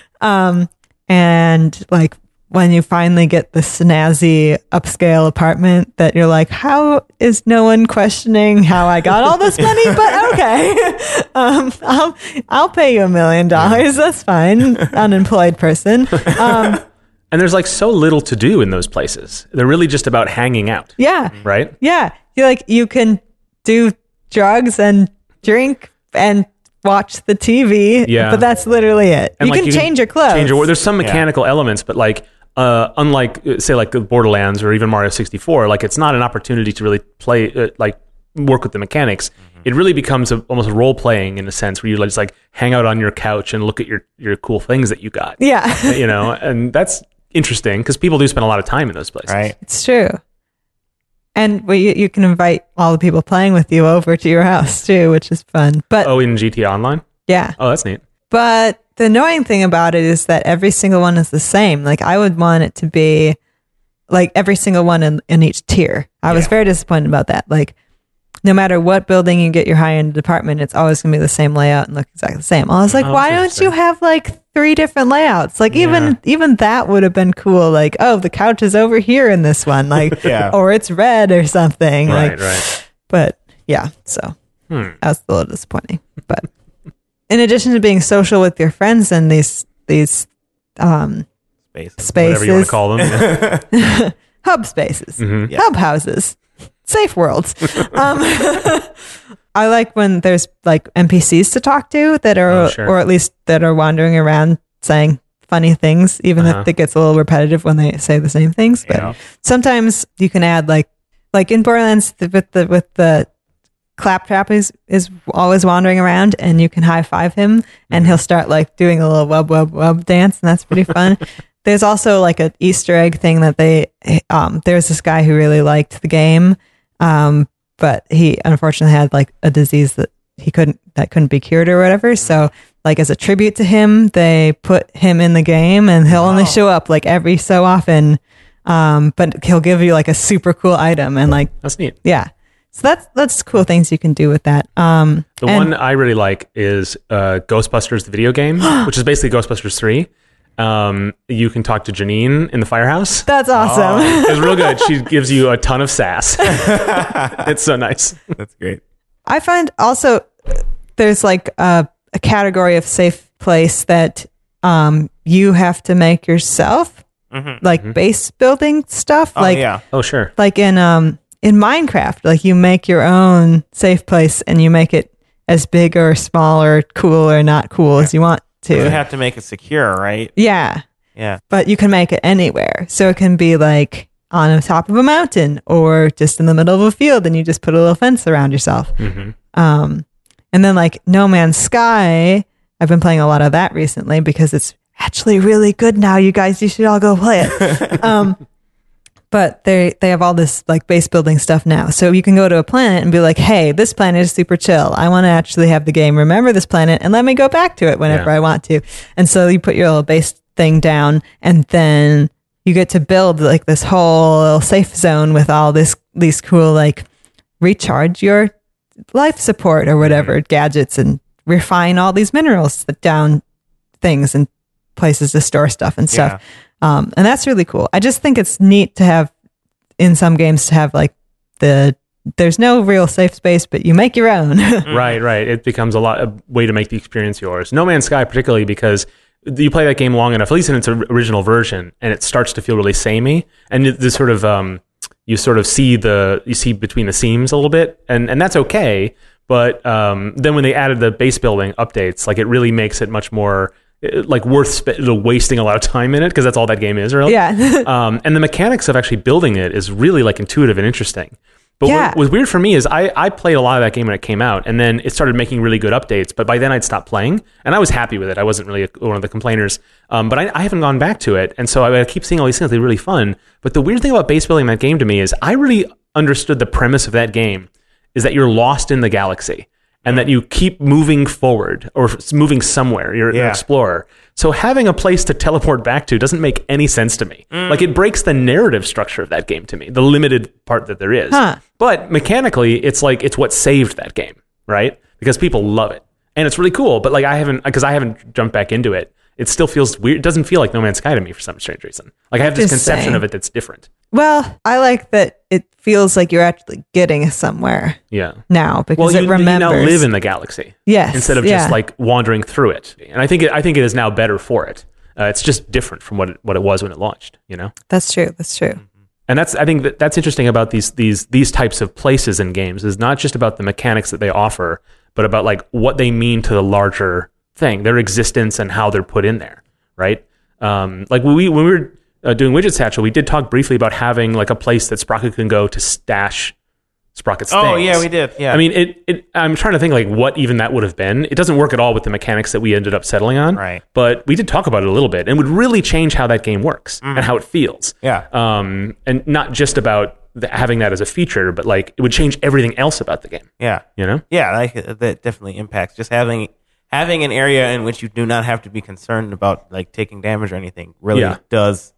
um, and like when you finally get the snazzy upscale apartment that you're like, how is no one questioning how I got all this money? But okay, um, I'll I'll pay you a million dollars. That's fine, unemployed person. Um, And there's like so little to do in those places. They're really just about hanging out, yeah, right? yeah. You like you can do drugs and drink and watch the TV. Yeah. but that's literally it. And, you like, can change your clothes. Change your, there's some mechanical elements, but like uh, unlike uh, say like the Borderlands or even Mario 64, like it's not an opportunity to really play uh, like work with the mechanics. It really becomes a, almost role playing in a sense where you just like hang out on your couch and look at your your cool things that you got. yeah. you know, and that's interesting because people do spend a lot of time in those places. Right. It's true. And well, you, you can invite all the people playing with you over to your house too, which is fun. But Oh, in GTA Online. yeah, Oh, that's neat. but the annoying thing about it is that every single one is the same. Like I would want it to be like every single one in, in each tier. I was very disappointed about that. Like no matter what building you get your high end department, it's always gonna be the same layout and look exactly the same. I was like, Oh, why don't you have like three different layouts? Like Yeah. even even that would have been cool. Like, oh, the couch is over here in this one, like Yeah. or it's red or something. Right, like right. but yeah, so Hmm. that was a little disappointing. But in addition to being social with your friends in these these um, Space. Whatever you want to call them. Yeah. hub spaces, Mhm. Yeah. hub houses, safe worlds. um, I like when there's like NPCs to talk to that are, Oh, sure. or at least that are wandering around saying funny things, even Uh-huh. if it gets a little repetitive when they say the same things. But Yeah. sometimes you can add like, like in Borderlands with the with the claptrap is is always wandering around, and you can high five him, and he'll start like doing a little wub wub wub dance, and that's pretty fun. There's also like an Easter egg thing that they um there's this guy who really liked the game, um, but he unfortunately had like a disease that he couldn't that couldn't be cured or whatever. So like as a tribute to him, they put him in the game and he'll only show up like every so often. Um, but he'll give you like a super cool item and like That's neat. yeah. So that's that's cool things you can do with that. Um The and- one I really like is uh, Ghostbusters, the video game, which is basically Ghostbusters 3. Um, you can talk to Janine in the firehouse. that's awesome. It's real good. She gives you a ton of sass. it's so nice. That's great. I find also there's like a, a category of safe place that um you have to make yourself, like base building stuff. Oh like yeah. Oh, sure. like in um in Minecraft, like you make your own safe place and you make it as big or small or cool or not cool as you want to. You have to make it secure, right? yeah, Yeah. but you can make it anywhere. So it can be like on the top of a mountain or just in the middle of a field and you just put a little fence around yourself. Um, and then like No Man's Sky, I've been playing a lot of that recently because it's actually really good now. You guys, you should all go play it. um, but they they have all this like base building stuff now, so you can go to a planet and be like, "Hey, this planet is super chill. I want to actually have the game remember this planet and let me go back to it whenever Yeah. I want to." And so you put your little base thing down, and then you get to build like this whole little safe zone with all this these cool like recharge your life support or whatever mm-hmm. gadgets and refine all these minerals down things and places to store stuff and stuff. Um, and that's really cool. I just think it's neat to have in some games to have like the there's no real safe space, but you make your own. Right, right. It becomes a lot a way to make the experience yours. No Man's Sky, particularly because you play that game long enough, at least in its original version, and it starts to feel really samey, and it- this sort of um, you sort of see the you see between the seams a little bit, and and that's okay. But um, then when they added the base building updates, like it really makes it much more like worth sp- wasting a lot of time in it because that's all that game is, really. yeah. um, and the mechanics of actually building it is really like intuitive and interesting. But Yeah. what was weird for me is I, I played a lot of that game when it came out, and then it started making really good updates. But by then I'd stopped playing, and I was happy with it. I wasn't really a, one of the complainers. Um, but I, I haven't gone back to it, and so I, I keep seeing all these things. They're really fun. But the weird thing about base building that game to me is I really understood the premise of that game is that you're lost in the galaxy and that you keep moving forward or moving somewhere. You're an explorer. So having a place to teleport back to doesn't make any sense to me. Mm. Like it breaks the narrative structure of that game to me, the limited part that there is. Huh. But mechanically, it's like it's what saved that game, right? Because people love it. And it's really cool, but like I haven't because I haven't jumped back into it. It still feels weird. It doesn't feel like No Man's Sky to me for some strange reason. Like I have this Just conception saying. of it that's different. Well, I like that it feels like you're actually getting somewhere Yeah. now because Well, you, it you remembers. now live in the galaxy. Yes, Instead of yeah. just like wandering through it. And I think it, I think it is now better for it. Uh, it's just different from what it, what it was when it launched. You know. That's true. That's true. and that's I think that that's interesting about these these these types of places in games is not just about the mechanics that they offer, but about like what they mean to the larger thing, their existence, and how they're put in there, right? Um, like when we when we were uh, doing Widget Satchel, we did talk briefly about having like a place that Sprocket can go to stash Sprocket's things. Oh things. yeah, we did. Yeah. I mean, it, it. I'm trying to think like what even that would have been. It doesn't work at all with the mechanics that we ended up settling on. Right. But we did talk about it a little bit, and would really change how that game works and how it feels. Yeah. Um, and not just about the, having that as a feature, but like it would change everything else about the game. yeah. You know? Yeah, like that definitely impacts just having having an area in which you do not have to be concerned about like taking damage or anything. Really Yeah. does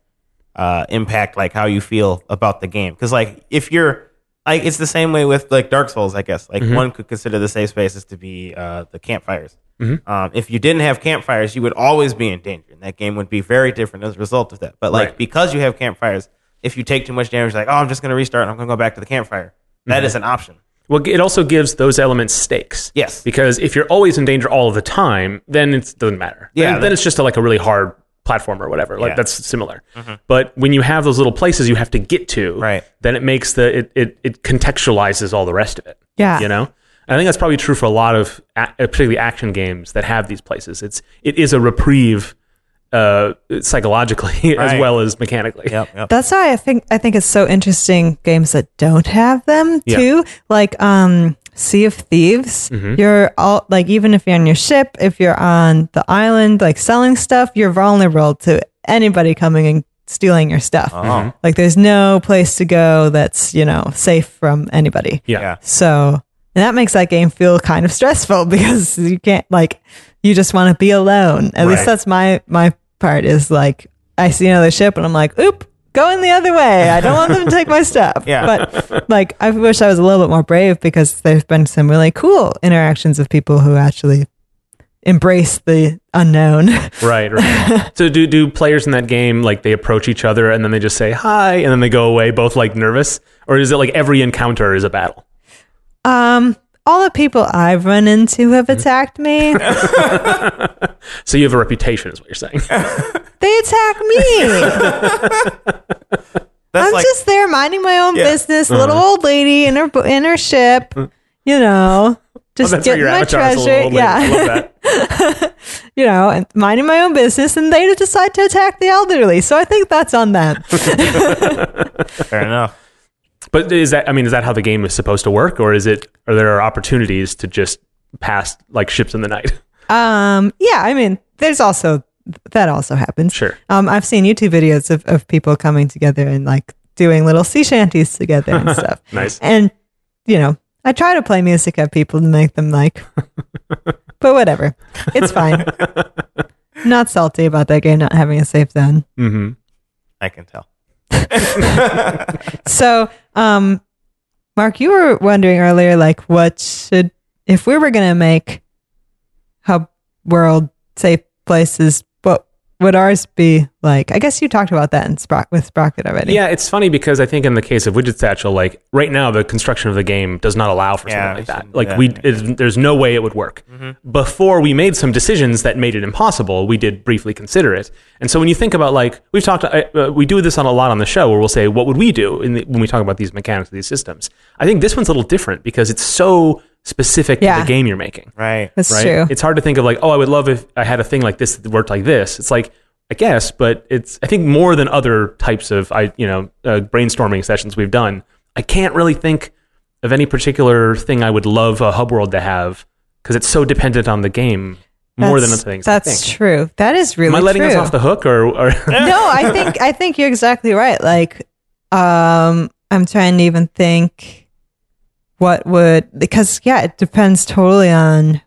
uh, impact like how you feel about the game. Because like if you're like it's the same way with like Dark Souls, I guess. Like one could consider the safe spaces to be uh, the campfires. Um, if you didn't have campfires, you would always be in danger, and that game would be very different as a result of that. But like Right. because you have campfires, if you take too much damage, like oh, I'm just going to restart and I'm going to go back to the campfire. That is an option. Well, it also gives those elements stakes. Yes. Because if you're always in danger all of the time, then it doesn't matter. Yeah, Then, then it's just a, like a really hard platform or whatever. Like Yeah. that's similar. But when you have those little places you have to get to, Right. then it makes the it it, it contextualizes all the rest of it. Yeah. You know. And I think that's probably true for a lot of, a- particularly action games that have these places. It's it is a reprieve uh, psychologically as well as mechanically. Yep. Yep. That's why I think I think it's so interesting games that don't have them Yeah. too. Like um Sea of Thieves. Mm-hmm. You're all like even if you're on your ship, if you're on the island like selling stuff, you're vulnerable to anybody coming and stealing your stuff. Oh. Like there's no place to go that's, you know, safe from anybody. Yeah. Yeah. So and that makes that game feel kind of stressful because you can't like you just want to be alone. At least that's my my part is like I see another ship and I'm like, oop, going the other way. I don't want them to take my stuff. Yeah. But like I wish I was a little bit more brave because there's been some really cool interactions of people who actually embrace the unknown. Right, right. so do do players in that game like they approach each other and then they just say hi and then they go away both like nervous or is it like every encounter is a battle? um all the people I've run into have attacked me. So you have a reputation is what you're saying. they attack me. That's I'm like just there minding my own Yeah. business, little Uh-huh. old lady in her in her ship, you know, just Oh, getting my avatar is, a little treasure. old lady. I Yeah, you know, and minding my own business, and they decide to attack the elderly. So I think that's on them. fair enough. But is that I mean is that how the game is supposed to work or is it are there opportunities to just pass like ships in the night? um, yeah, I mean, there's also that also happens. Sure. Um, I've seen YouTube videos of of people coming together and like doing little sea shanties together and stuff. Nice. And you know, I try to play music at people to make them like, but whatever, it's fine. not salty about that game not having a safe zone. Mm-hmm. I can tell. So, um, Mark, you were wondering earlier, like, what should if we were gonna make hub world safe places, would ours be like? I guess you talked about that in Sprock with Sprocket already. Yeah, it's funny because I think in the case of Widget Satchel, like right now, the construction of the game does not allow for Yeah, something like that. Like that we, anyway. it, there's no way it would work. Before we made some decisions that made it impossible, we did briefly consider it. And so when you think about like we've talked, uh, uh, we do this on a lot on the show where we'll say, what would we do in the, when we talk about these mechanics of these systems? I think this one's a little different because it's so specific to the game you're making Right. that's right? true. It's hard to think of like, oh, I would love if I had a thing like this that worked like this. It's like, I guess, but it's I think more than other types of I you know uh, brainstorming sessions we've done. I can't really think of any particular thing I would love a hub world to have because it's so dependent on the game more than That's- other things. I That's think. true. That is really Am I letting true. us off the hook or? or no, I think I think you're exactly right. Like, um, I'm trying to even think what would because yeah, it depends totally on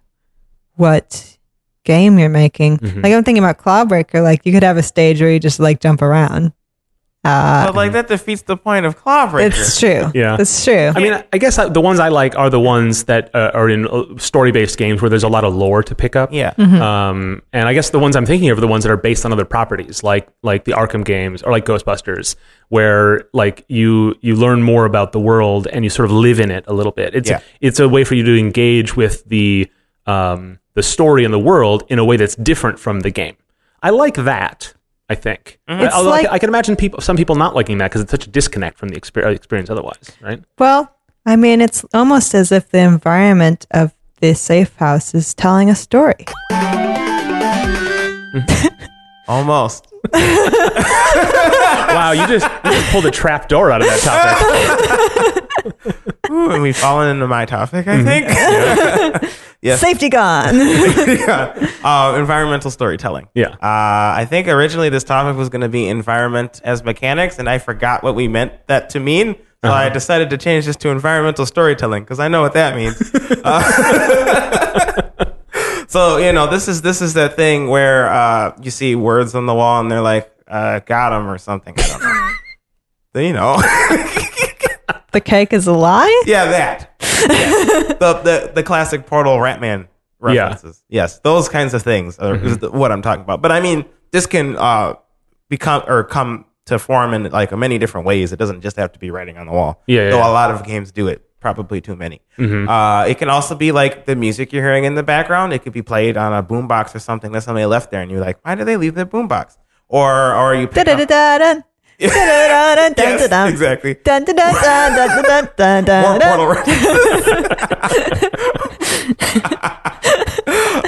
what game you're making. Mhm. Like I'm thinking about Clawbreaker. Like you could have a stage where you just like jump around. Uh, But like that defeats the point of Clawbreaker. it's true. Yeah. it's true. I mean, I guess the ones I like are the ones that uh, are in uh, story-based games where there's a lot of lore to pick up. yeah. Mm-hmm. Um, and I guess the ones I'm thinking of are the ones that are based on other properties, like like the Arkham games or like Ghostbusters, where like you you learn more about the world and you sort of live in it a little bit. It's Yeah. it's a way for you to engage with the um, the story and the world in a way that's different from the game. I like that. I think. Mm-hmm. It's Although I like- can- I, can imagine people, some people not liking that because it's such a disconnect from the exper- uh, experience otherwise, right? well, I mean, it's almost as if the environment of the safe house is telling a story. Mm. Almost. wow, you just, you just pulled a trap door out of that topic. Ooh, and we've fallen into my topic, Mm-hmm. I think. Yes. Safety gone. yeah. Uh, environmental storytelling. Yeah. Uh, I think originally this topic was going to be environment as mechanics, and I forgot what we meant that to mean. So I decided to change this to environmental storytelling because I know what that means. Uh, so you know, this is this is that thing where uh, you see words on the wall and they're like, uh, "Got him" or something. I don't know. So, you know, the cake is a lie. yeah, that. Yeah. The, the the classic Portal Ratman references. Yes, those kinds of things are is the, what I'm talking about. But I mean, this can uh, become or come to form in like many different ways. It doesn't just have to be writing on the wall. Yeah, yeah, Though yeah. a lot of games do it. Probably too many. Mm-hmm. Uh, it can also be like the music you're hearing in the background. It could be played on a boombox or something that somebody left there, and you're like, "Why did they leave the boombox?" Or or you. Yes, exactly. Dun, dun, dun, dun, dun, dun, dun, dun, More dun. portal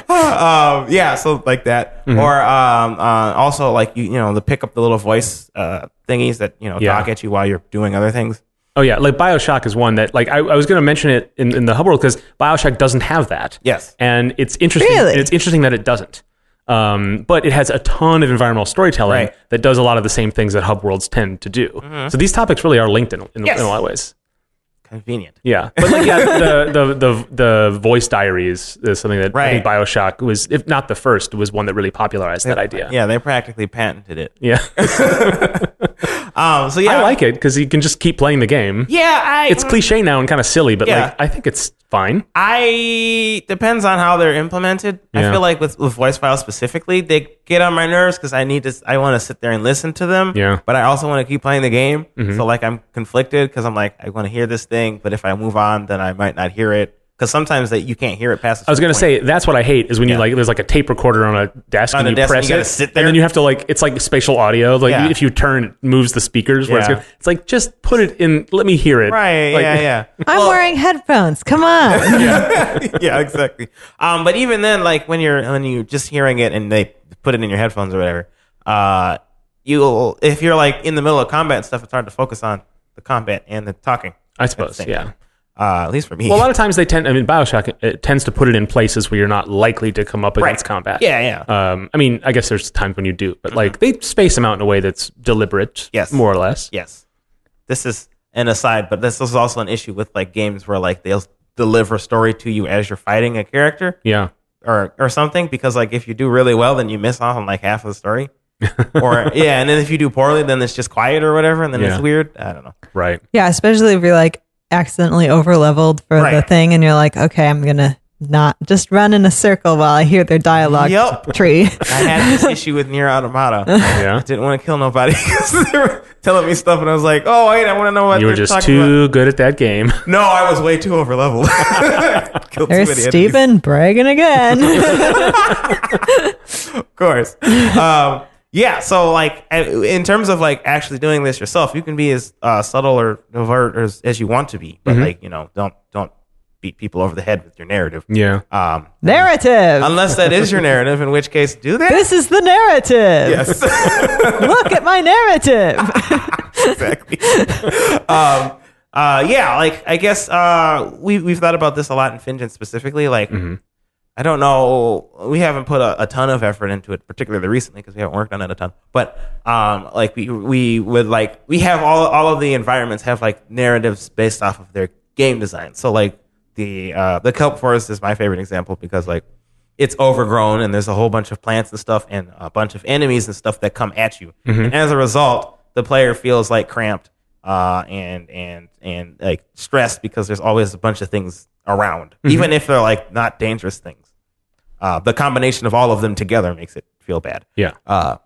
um, yeah, so like that, Mm-hmm. or um, uh, also like you, you know, the pick up the little voice uh, thingies that you know Yeah. talk at you while you're doing other things. Oh yeah, like Bioshock is one that like I, I was going to mention it in, in the hub world because Bioshock doesn't have that. Yes. and it's interesting. Really? It's interesting that it doesn't. Um, but it has a ton of environmental storytelling Right. Mm-hmm. that does a lot of the same things that hub worlds tend to do. So these topics really are linked in, in, Yes. in a lot of ways. Convenient. Yeah, but like yeah, the, the the the voice diaries is something that I think Bioshock was, if not the first, was one that really popularized that idea. Yeah, they practically patented it. yeah. Um, so yeah, I like it because you can just keep playing the game. Yeah, I. It's cliche now and kind of silly, but Yeah. like I think it's fine. I depends on how they're implemented. Yeah. I feel like with, with voice files specifically, they get on my nerves because I need to. I want to sit there and listen to them. Yeah. Mm-hmm. But I also want to keep playing the game. So like I'm conflicted because I'm like I want to hear this thing, but if I move on, then I might not hear it because sometimes that you can't hear it past. I was gonna say that's what I hate is when you like there's like a tape recorder on a desk On and you desk and press you gotta it, sit and then you have to like it's like spatial audio. Like Yeah. if you turn, it moves the speakers. Where it's, Yeah. good. it's like just put it in. Let me hear it. Right. Like, yeah. Yeah. I'm Well, wearing headphones. Come on. yeah, exactly. Um, but even then, like when you're when you just hearing it and they put it in your headphones or whatever, uh, you'll if you're like in the middle of combat and stuff, it's hard to focus on the combat and the talking. I suppose. Yeah. time. Uh, at least for me. Well, a lot of times they tend. I mean, Bioshock it, it tends to put it in places where you're not likely to come up against combat. Yeah, yeah. Um, I mean, I guess there's times when you do, but like they space them out in a way that's deliberate. Yes. More or less. yes. This is an aside, but this is also an issue with like games where like they'll deliver story to you as you're fighting a character Yeah. or or something because like if you do really well, then you miss out on like half of the story. or yeah, and then if you do poorly, then it's just quiet or whatever, and then Yeah. it's weird. I don't know. Right. yeah, especially if you're like accidentally over leveled for the thing and you're like, okay, I'm going to not just run in a circle while I hear their dialogue Yep. tree. I had this issue with Nier Automata. Yeah. I didn't want to kill nobody because they were telling me stuff, and I was like, "Oh wait, I want to know what You were they're just talking too good at that game. No, I was way too over leveled. Killed too There's many enemies, Steven bragging again. of course. Um, yeah, so like uh, in terms of like actually doing this yourself, you can be as uh, subtle or overt as, as you want to be, but like you know, don't don't beat people over the head with your narrative. Yeah. Um, narrative. unless that is your narrative, in which case, do that. this is the narrative. Yes. Look at my narrative. exactly. um, uh, yeah, like I guess uh, we we've thought about this a lot in Finjen specifically. Like, I don't know, we haven't put a, a ton of effort into it, particularly recently because we haven't worked on it a ton. But um, like we we would like we have all all of the environments have like narratives based off of their game design. So like the uh, the kelp forest is my favorite example because like it's overgrown and there's a whole bunch of plants and stuff and a bunch of enemies and stuff that come at you. And as a result, the player feels like cramped uh, and and and like stressed because there's always a bunch of things around, even if they're like not dangerous things. Uh, the combination of all of them together makes it feel bad. Yeah. Uh,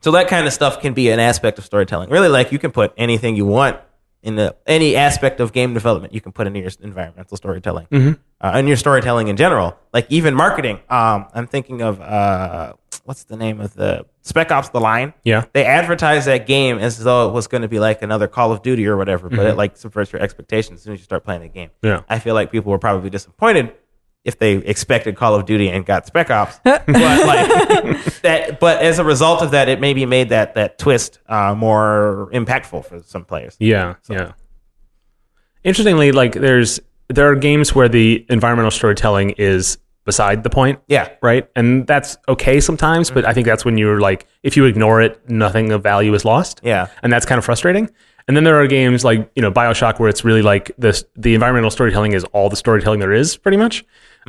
so that kind of stuff can be an aspect of storytelling. Really, like you can put anything you want in the, any aspect of game development. You can put into your environmental storytelling uh, and your storytelling in general. Like even marketing. Um, I'm thinking of uh, what's the name of the Spec Ops: The Line. Yeah. They advertised that game as though it was going to be like another Call of Duty or whatever, but it like subverts your expectations as soon as you start playing the game. Yeah. I feel like people were probably disappointed if they expected Call of Duty and got Spec Ops. but like that, but as a result of that, it maybe made that that twist uh, more impactful for some players. Yeah, yeah. Interestingly, like there's there are games where the environmental storytelling is beside the point. Yeah. Right? And that's okay sometimes, but I think that's when you're like if you ignore it, nothing of value is lost. Yeah. And that's kind of frustrating. And then there are games like, you know, BioShock where it's really like this the environmental storytelling is all the storytelling there is, pretty much.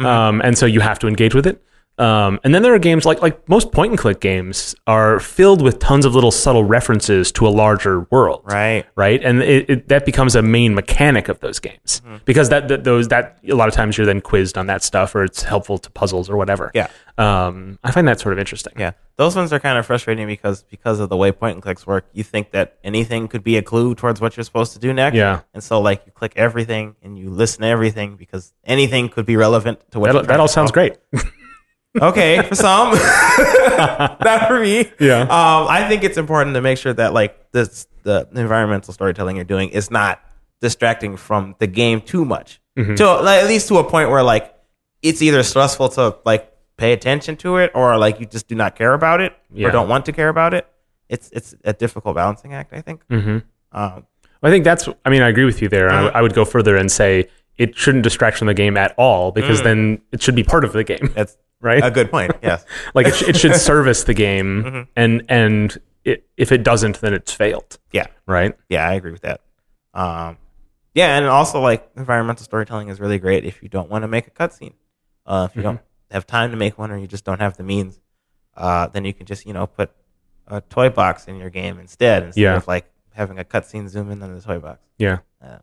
Um, and so you have to engage with it. Um, and then there are games like like most point and click games are filled with tons of little subtle references to a larger world Right. right? And it, it, that becomes a main mechanic of those games Mm-hmm. because that, that those that a lot of times you're then quizzed on that stuff or it's helpful to puzzles or whatever. Yeah. um, I find that sort of interesting. Yeah, those ones are kind of frustrating because because of the way point and clicks work, you think that anything could be a clue towards what you're supposed to do next. Yeah. and so like you click everything and you listen to everything because anything could be relevant to what That, that all sounds great. Okay, for some, not for me. Yeah. Um, I think it's important to make sure that like this the environmental storytelling you're doing is not distracting from the game too much. Mm-hmm. To like, at least to a point where like it's either stressful to like pay attention to it or like you just do not care about it Yeah. or don't want to care about it. It's it's a difficult balancing act, I think. Mhm. Um, I think that's. I mean, I agree with you there. I, I would go further and say it shouldn't distract from the game at all because then it should be part of the game, that's right? a good point. Yes. like it, sh- it should service the game, and and it, if it doesn't, then it's failed, Yeah. right? Yeah, I agree with that. Um, yeah, and also like environmental storytelling is really great if you don't want to make a cutscene. Uh, if you don't have time to make one, or you just don't have the means, uh, then you can just you know put a toy box in your game instead, instead Yeah. of like having a cutscene zoom in on the toy box. Yeah, I.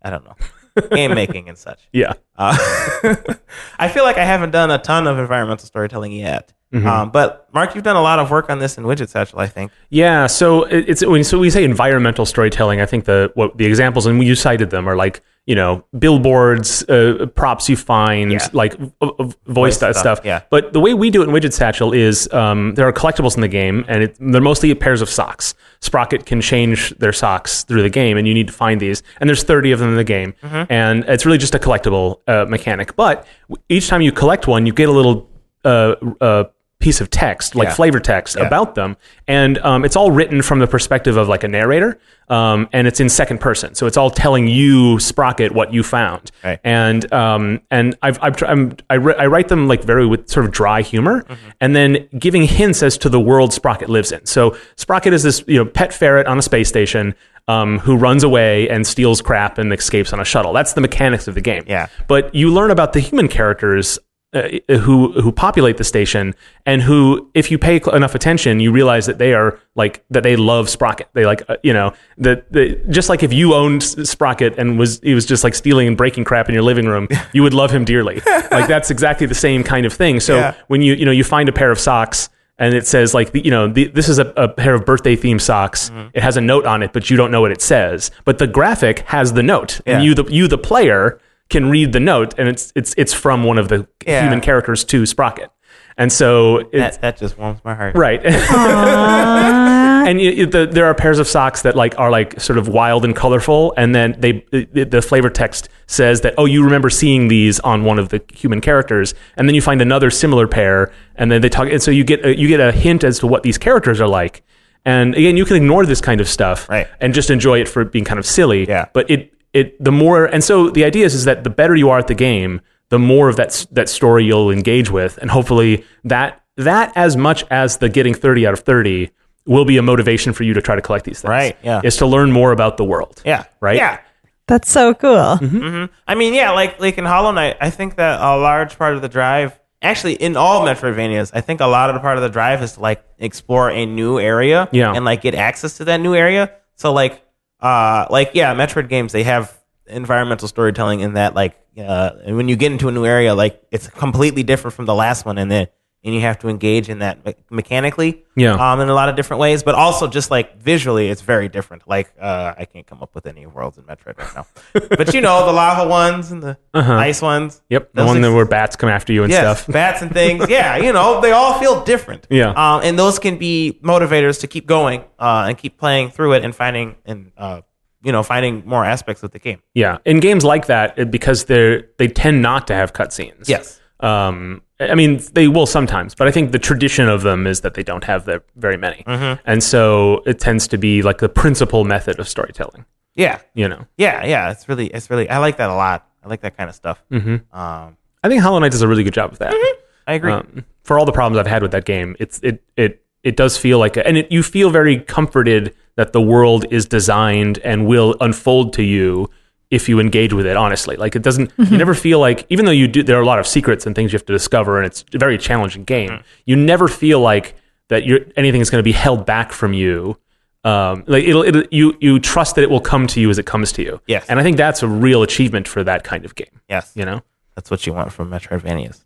I don't know. Game making and such. yeah, Uh, I feel like I haven't done a ton of environmental storytelling yet. Mm-hmm. Um, but Mark, you've done a lot of work on this in Widget Satchel, I think. yeah. So it's when so we say environmental storytelling. I think the what the examples and you cited them are like you know billboards, uh, props you find, Yeah. like v- voice, that stuff, stuff. yeah. But the way we do it in Widget Satchel is um, there are collectibles in the game, and it, they're mostly pairs of socks. Sprocket can change their socks through the game, and you need to find these. And there's 30 of them in the game, Mm-hmm. and it's really just a collectible uh, mechanic. But each time you collect one, you get a little uh, uh, piece of text, like Yeah. flavor text, about them, and um, it's all written from the perspective of like a narrator, um, and it's in second person, so it's all telling you Sprocket what you found, Right. and um, and I've, I've I'm, I, ri- I write them like very with sort of dry humor, Mm-hmm. and then giving hints as to the world Sprocket lives in. So Sprocket is this you know pet ferret on a space station. Um, who runs away and steals crap and escapes on a shuttle? That's the mechanics of the game. Yeah. But you learn about the human characters uh, who who populate the station and who if you pay cl- enough attention you realize that they are like that they love sprocket. They like uh, you know that the, just like if you owned sprocket and was he was just like stealing and breaking crap in your living room you would love him dearly. Like that's exactly the same kind of thing. So Yeah. when you you know you find a pair of socks and it says like the, you know the, this is a, a pair of birthday themed socks. Mm-hmm. it has a note on it but you don't know what it says. But the graphic has the note. And you the you the player can read the note and it's it's it's from one of the Yeah. human characters to Sprocket. And so it's That, that just warms my heart. right. and you, you- the, there are pairs of socks that like are like sort of wild and colorful and then they the, the flavor text says that oh you remember seeing these on one of the human characters and then you find another similar pair and then they talk and so you get a, you get a hint as to what these characters are like. And again, you can ignore this kind of stuff Right. and just enjoy it for being kind of silly. Yeah. But it it the more and so the idea is is that the better you are at the game, the more of that that story you'll engage with, and hopefully that that as much as the getting thirty out of thirty will be a motivation for you to try to collect these things. Right, yeah. Is to learn more about the world. Yeah. Right? Yeah. That's so cool. Mm-hmm. Mm-hmm. I mean, yeah, like like in Hollow Knight, I think that a large part of the drive, actually in all Metroidvanias, I think a lot of the part of the drive is to like explore a new area, Yeah. and like get access to that new area. So like, uh, like yeah, Metroid games they have environmental storytelling in that like, uh, when you get into a new area, like it's completely different from the last one, and then and you have to engage in that me- mechanically, Yeah. um, in a lot of different ways, but also just like visually, it's very different. Like, uh, I can't come up with any worlds in Metroid right now, but you know, the lava ones and the ice ones. Yep. The one ex- that where bats come after you and Yes, stuff. bats and things. Yeah, you know, they all feel different. Yeah. Um, and those can be motivators to keep going, uh, and keep playing through it and finding and, uh, you know, finding more aspects of the game. Yeah. In games like that, because they're they tend not to have cutscenes. Yes. Um, I mean, they will sometimes, but I think the tradition of them is that they don't have the, very many, Mm-hmm. and so it tends to be like the principal method of storytelling. Yeah. You know, Yeah. Yeah. It's really, it's really, I like that a lot. I like that kind of stuff. Mm-hmm. Um, I think Hollow Knight does a really good job of that. I agree. Um, for all the problems I've had with that game, it's it it it does feel like, a, and it, you feel very comforted that the world is designed and will unfold to you if you engage with it honestly. Like it doesn't, you never feel like, even though you do, there are a lot of secrets and things you have to discover, and it's a very challenging game. You never feel like that you're anything is going to be held back from you. Um, like it'll, it'll, you you trust that it will come to you as it comes to you. Yes. and I think that's a real achievement for that kind of game. yes. You know. That's what you want from Metroidvanias.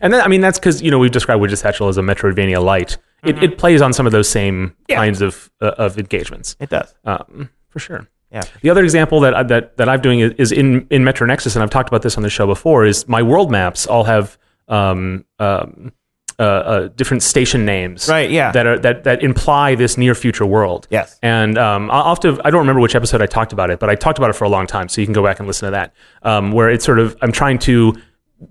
And then, I mean, that's because you know we've described Widget Satchel as a Metroidvania light. It, it plays on some of those same Yeah. kinds of uh, of engagements, It does. um, for sure. Yeah. The other example that I, that that I'm doing is, is in in Metro Nexus, and I've talked about this on the show before. Is my world maps all have um, um, uh, uh, different station names, Right, yeah. that are that that imply this near future world. Yes. and um, I'll have to. I don't remember which episode I talked about it, but I talked about it for a long time, so you can go back and listen to that. Um, where it's sort of I'm trying to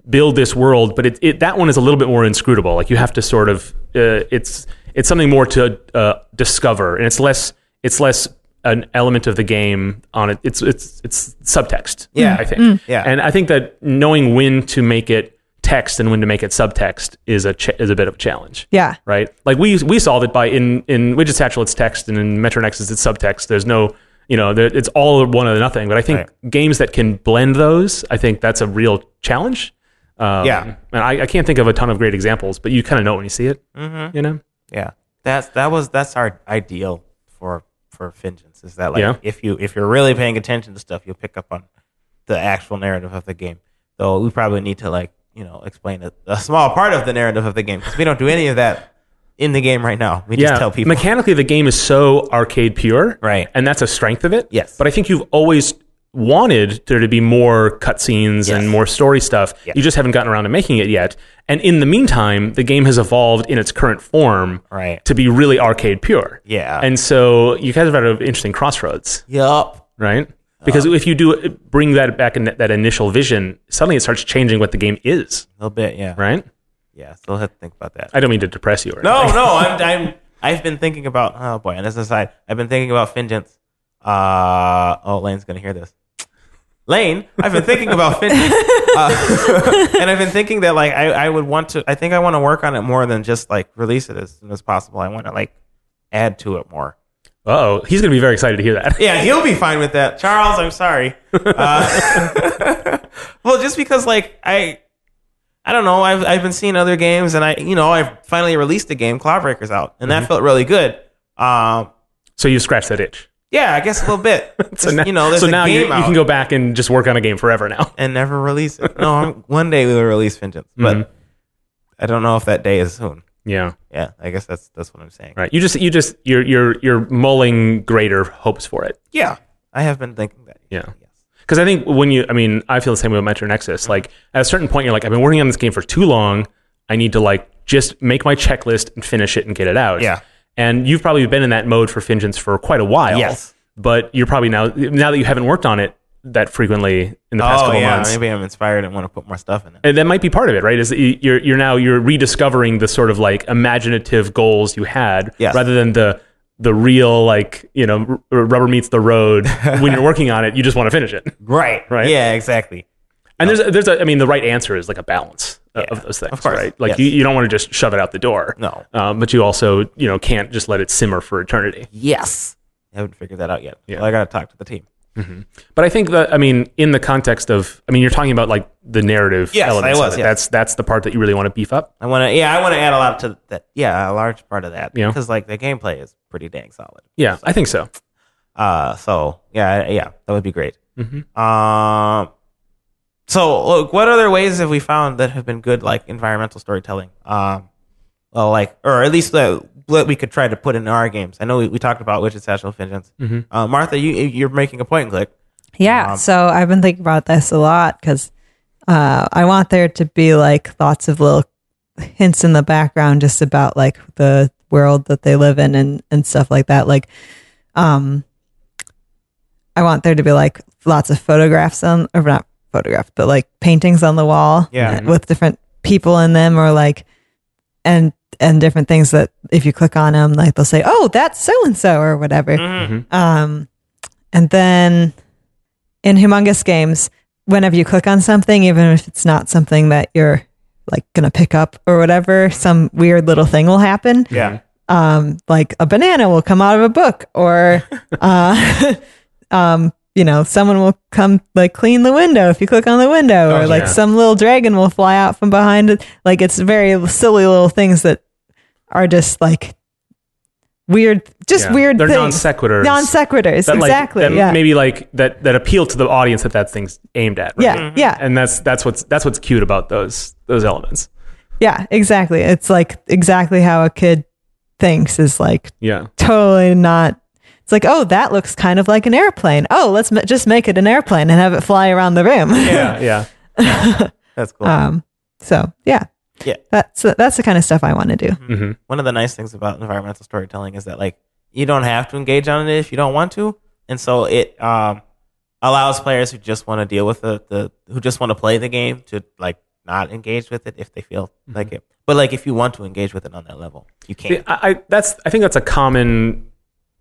build this world, but it, it that one is a little bit more inscrutable. Like you have to sort of uh, it's it's something more to uh, discover, and it's less it's less an element of the game on it. It's it's it's subtext. Yeah. I think. Yeah. and I think that knowing when to make it text and when to make it subtext is a ch- is a bit of a challenge Yeah. right? Like we we solve it by in in Widget Satchel it's text and in Metro Nexus it's subtext. There's no you know there, it's all one or nothing. But I think Right. games that can blend those, I think that's a real challenge. Um, Yeah. and I, I can't think of a ton of great examples, but you kind of know when you see it. Mm-hmm. You know, Yeah, that's that was that's our ideal for for vengeance. Is that like Yeah. if you if you're really paying attention to stuff, you'll pick up on the actual narrative of the game. Though we probably need to like you know explain a, a small part of the narrative of the game because we don't do any of that in the game right now. We just tell people Mechanically, the game is so arcade pure, Right. And that's a strength of it. Yes. But I think you've always wanted there to be more cutscenes and more story stuff. Yes. You just haven't gotten around to making it yet. And in the meantime, the game has evolved in its current form Right. to be really arcade pure. Yeah. And so you guys are at an interesting crossroads, Yup. right? Because if you do bring that back in that, that initial vision, suddenly it starts changing what the game is, A little bit, yeah. right? Yeah. So we'll have to think about that. I don't mean to depress you or No, anything. no, I'm, I'm, I've been thinking about. Oh boy, and as an aside, I've been thinking about vengeance. Uh, oh, Lane's gonna hear this. Lane, I've been thinking about vengeance, uh, and I've been thinking that like I, I would want to. I think I want to work on it more than just like release it as soon as possible. I want to like add to it more. Uh-oh. He's going to be very excited to hear that. Yeah, he'll be fine with that. Charles, I'm sorry. Uh, well, just because like I, I don't know. I've I've been seeing other games, and I you know I've finally released a game, Clawbreakers out, and that felt really good. Um, So you scratched that itch. Yeah, I guess a little bit. So Just, now, you know, there's so a now you, game you out can go back and just work on a game forever now. and never release it. No, I'm, one day we will release Vengeance, but Mhm. I don't know if that day is soon. Yeah. Yeah, I guess that's that's what I'm saying. Right. You just you just you're you're you're mulling greater hopes for it. Yeah, I have been thinking that. Yeah. Yes. Because I think when you, I mean, I feel the same way with Metro Nexus. Like at a certain point, you're like, I've been working on this game for too long. I need to like just make my checklist and finish it and get it out. Yeah. And you've probably been in that mode for Vengeance for quite a while. Yes. But you're probably now now that you haven't worked on it that frequently in the past Oh couple yeah, months. maybe I'm inspired and want to put more stuff in it. And that might be part of it, right? Is you're you're now you're rediscovering the sort of like imaginative goals you had, Yes. rather than the the real like you know r- rubber meets the road when you're working on it. You just want to finish it. Right. Right. Yeah, exactly. And there's a, there's a, I mean the right answer is like a balance uh, Yeah, of those things, of course. right? Like Yes. you, you don't want to just shove it out the door, No. um, but you also you know can't just let it simmer for eternity. Yes. I haven't figured that out yet. Yeah. Well, I got to talk to the team. But I think that I mean in the context of I mean you're talking about like the narrative Yes, elements. I was, yes. That's that's the part that you really want to beef up. I want to. Yeah, I want to add a lot to that. Yeah, a large part of that. Yeah. Because like the gameplay is pretty dang solid. Yeah, I think so. Uh, so yeah, yeah, that would be great. Mhm. Um, so look, what other ways have we found that have been good, like environmental storytelling? Um, well, like, or at least uh, what we could try to put in our games. I know we, we talked about Widget Satchel Vengeance. Mhm. Uh, Martha, you you're making a point and click. Yeah. Um, so I've been thinking about this a lot because uh, I want there to be like lots of little hints in the background just about like the world that they live in and, and stuff like that. Like, um, I want there to be like lots of photographs on, or not photographs, but like paintings on the wall Yeah. uh, with different people in them or like, and, and different things that if you click on them, like they'll say, oh, that's so and so or whatever. Mhm. Um, and then in humongous games, whenever you click on something, even if it's not something that you're like gonna pick up or whatever, some weird little thing will happen. Yeah. Um, like a banana will come out of a book, or uh, um, you know, someone will come like clean the window if you click on the window, Oh, or like yeah. some little dragon will fly out from behind it. Like it's very silly little things that are just like weird, just Yeah. weird They're non things. sequiturs. Non sequiturs, that, like, exactly. that yeah. Maybe like that that appeal to the audience that that thing's aimed at. Right? yeah, mm-hmm. yeah, And that's that's what's that's what's cute about those those elements. yeah, exactly. It's like exactly how a kid thinks is like Yeah. totally not. It's like, oh, that looks kind of like an airplane. Oh, let's ma- just make it an airplane and have it fly around the room. Yeah. Yeah. That's cool. um, So yeah, Yeah. that's that's the kind of stuff I want to do. hmm One of the nice things about environmental storytelling is that like you don't have to engage on it if you don't want to, and so it um, allows players who just want to deal with the, the who just want to play the game to like not engage with it if they feel Mm-hmm. like it. But like if you want to engage with it on that level, you See, can. I, I that's I think that's a common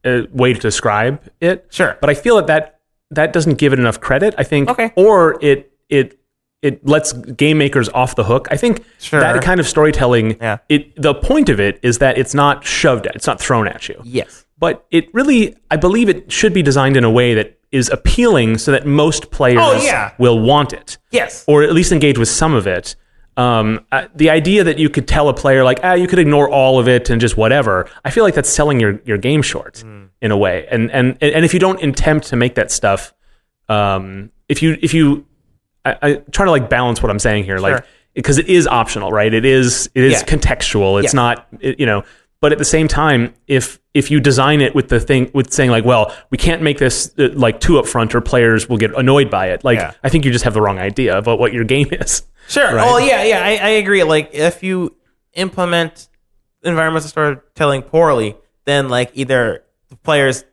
uh, way to describe it. Sure. but I feel that that that doesn't give it enough credit. I think, Okay. or it it it lets game makers off the hook. I think Sure. that kind of storytelling. Yeah. It the point of it is that it's not shoved at, it's not thrown at you. Yes. But it really, I believe it should be designed in a way that is appealing so that most players Oh, yeah. will want it Yes. or at least engage with some of it. Um, uh, the idea that you could tell a player like, ah, you could ignore all of it and just whatever. I feel like that's selling your, your game short in a way. And and and if you don't attempt to make that stuff, um, if you if you, I, I try to like balance what I'm saying here, like because it is optional, right? It is it is Yeah. contextual. It's Yeah. not it- you know. But at the same time, if if you design it with the thing with saying like, well, we can't make this uh, like too upfront, or players will get annoyed by it. Like, Yeah. I think you just have the wrong idea about what your game is. Sure. Right. Oh yeah, yeah. I, I agree. Like if you implement environmental storytelling poorly, then like either the players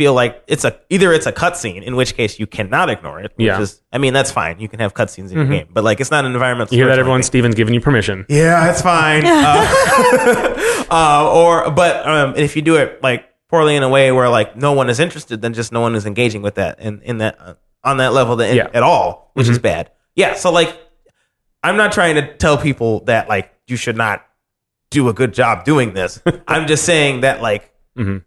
feel like it's a either it's a cutscene, in which case you cannot ignore it. Which Yeah. is, I mean, that's fine. You can have cutscenes in your game, but like it's not an environmental. You hear that, storytelling everyone? thing. Steven's giving you permission. Yeah, that's fine. uh, uh, or but um, if you do it like poorly in a way where like no one is interested, then just no one is engaging with that and in that uh, on that level that, Yeah. Mm-hmm. at all, which is bad. Yeah. So like, I'm not trying to tell people that like you should not do a good job doing this. I'm just saying that like Mhm.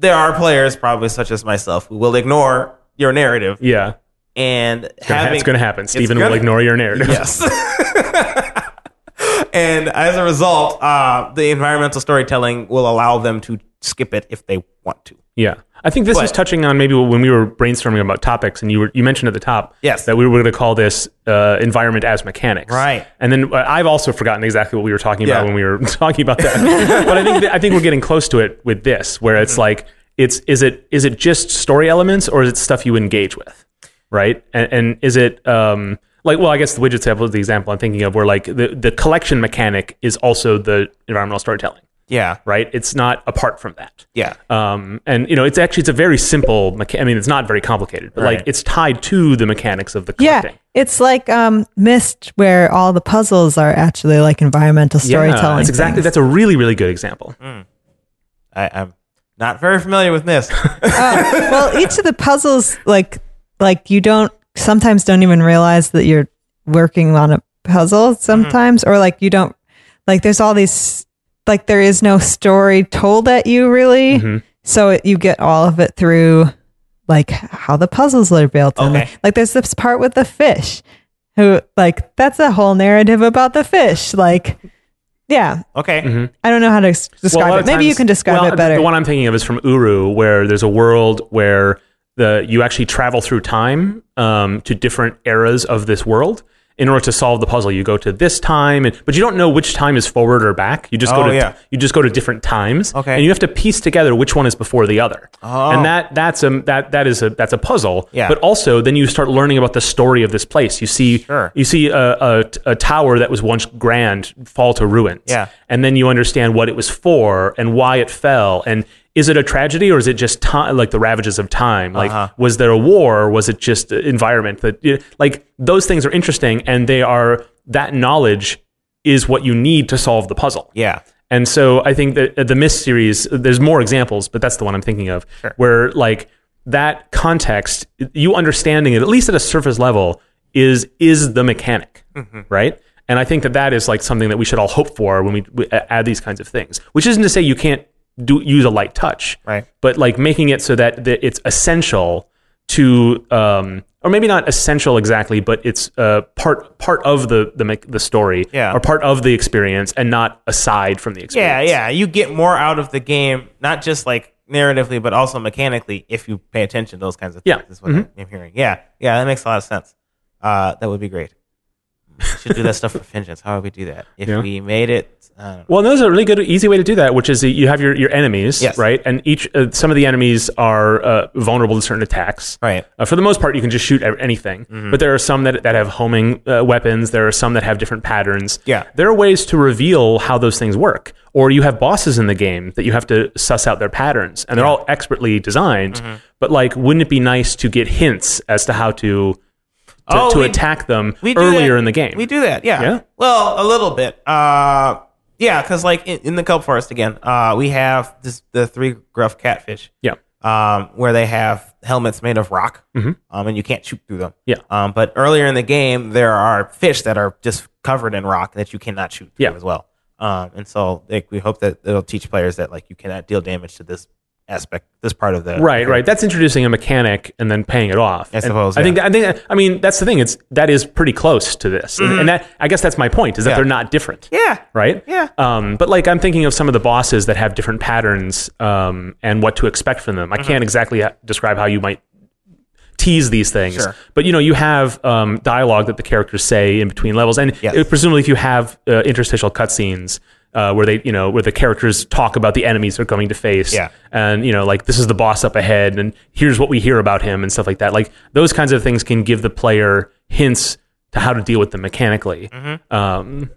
There are players, probably such as myself, who will ignore your narrative Yeah, and it's gonna, ha- it's gonna happen. Steven will gonna- ignore your narrative. Yes. and as a result, uh, the environmental storytelling will allow them to skip it if they want to. Yeah. I think this is touching on maybe when we were brainstorming about topics, and you were you mentioned at the top Yes. that we were going to call this uh, environment as mechanics, Right. And then uh, I've also forgotten exactly what we were talking about when we were talking about that. but I think that, I think we're getting close to it with this, where Mm-hmm. it's like it's is it is it just story elements or is it stuff you engage with, right? And, and is it um, like well, I guess the widget example is the example I'm thinking of, where like the the collection mechanic is also the environmental storytelling, Yeah. right? It's not apart from that. Yeah. Um, and you know, it's actually it's a very simple. Mecha- I mean, it's not very complicated, but like it's tied to the mechanics of the Yeah, it's like um, Myst, where all the puzzles are actually like environmental storytelling. that's exactly. things. That's a really really good example. I, I'm not very familiar with this. well, each of the puzzles, like like you don't sometimes don't even realize that you're working on a puzzle sometimes, or like you don't like there's all these like there is no story told at you really, Mhm. so it, you get all of it through like how the puzzles are built. And Okay. like there's this part with the fish, who like that's a whole narrative about the fish, like. Yeah, Okay. I don't know how to s- Well, describe it. of Maybe you can describe well, it better. The one I'm thinking of is from Uru, where there's a world where the you actually travel through time um, to different eras of this world. In order to solve the puzzle, you go to this time, and, but you don't know which time is forward or back. You just go Oh, to yeah. you just go to different times, Okay. and you have to piece together which one is before the other. Oh. And that that's a that that is a that's a puzzle. Yeah. But also, then you start learning about the story of this place. You see Sure. you see a, a, a tower that was once grand fall to ruins Yeah. and then you understand what it was for and why it fell and is it a tragedy or is it just time like the ravages of time like Uh-huh. was there a war or was it just environment that you know, like those things are interesting and they are that knowledge is what you need to solve the puzzle Yeah. and so I think that uh, the Myst series, there's more examples, but that's the one I'm thinking of, where like that context, you understanding it at least at a surface level, is is the mechanic, right? And I think that that is like something that we should all hope for when we, we add these kinds of things. Which isn't to say you can't do use a light touch, Right. But like making it so that, that it's essential to, um, or maybe not essential exactly, but it's uh, part part of the the the story, Yeah. or part of the experience, and not aside from the experience. Yeah. Yeah. You get more out of the game, not just like narratively, but also mechanically if you pay attention to those kinds of things. Yeah. Is what I'm hearing. Yeah. Yeah. That makes a lot of sense. Uh, that would be great. We should do that stuff for vengeance. How would we do that? If Yeah. we made it. Well, there's a really good, easy way to do that, which is you have your, your enemies, Yes. right? And each uh, some of the enemies are uh, vulnerable to certain attacks. Right. Uh, for the most part, you can just shoot anything. Mm-hmm. But there are some that, that have homing uh, weapons. There are some that have different patterns. Yeah. There are ways to reveal how those things work. Or you have bosses in the game that you have to suss out their patterns, and they're all expertly designed. Mm-hmm. But like, wouldn't it be nice to get hints as to how to to, Oh, to we- attack them earlier that- in the game? We do that, yeah. Yeah? Well, a little bit. Uh, yeah, because like in, in the kelp forest again, uh, we have this, the three gruff catfish. Yeah. Um, where they have helmets made of rock, um, and you can't shoot through them. Yeah. Um, but earlier in the game, there are fish that are just covered in rock that you cannot shoot through Yeah. as well. Um, and so like, we hope that it'll teach players that like you cannot deal damage to this aspect, this part of the Right, right. That's introducing a mechanic and then paying it off. I suppose, I think. I think. I mean, that's the thing. It's that is pretty close to this, and, and that I guess that's my point is that Mm-hmm. Yeah. they're not different. Yeah. Right. Yeah. Um, but like I'm thinking of some of the bosses that have different patterns um, and what to expect from them. I Mm-hmm. can't exactly describe how you might tease these things. Sure. But you know, you have um, dialogue that the characters say in between levels, and Yes. uh, presumably, if you have uh, interstitial cutscenes uh, where they, you know, where the characters talk about the enemies they're going to face, Yeah. and you know, like this is the boss up ahead, and here's what we hear about him, and stuff like that. Like those kinds of things can give the player hints to how to deal with them mechanically. Um,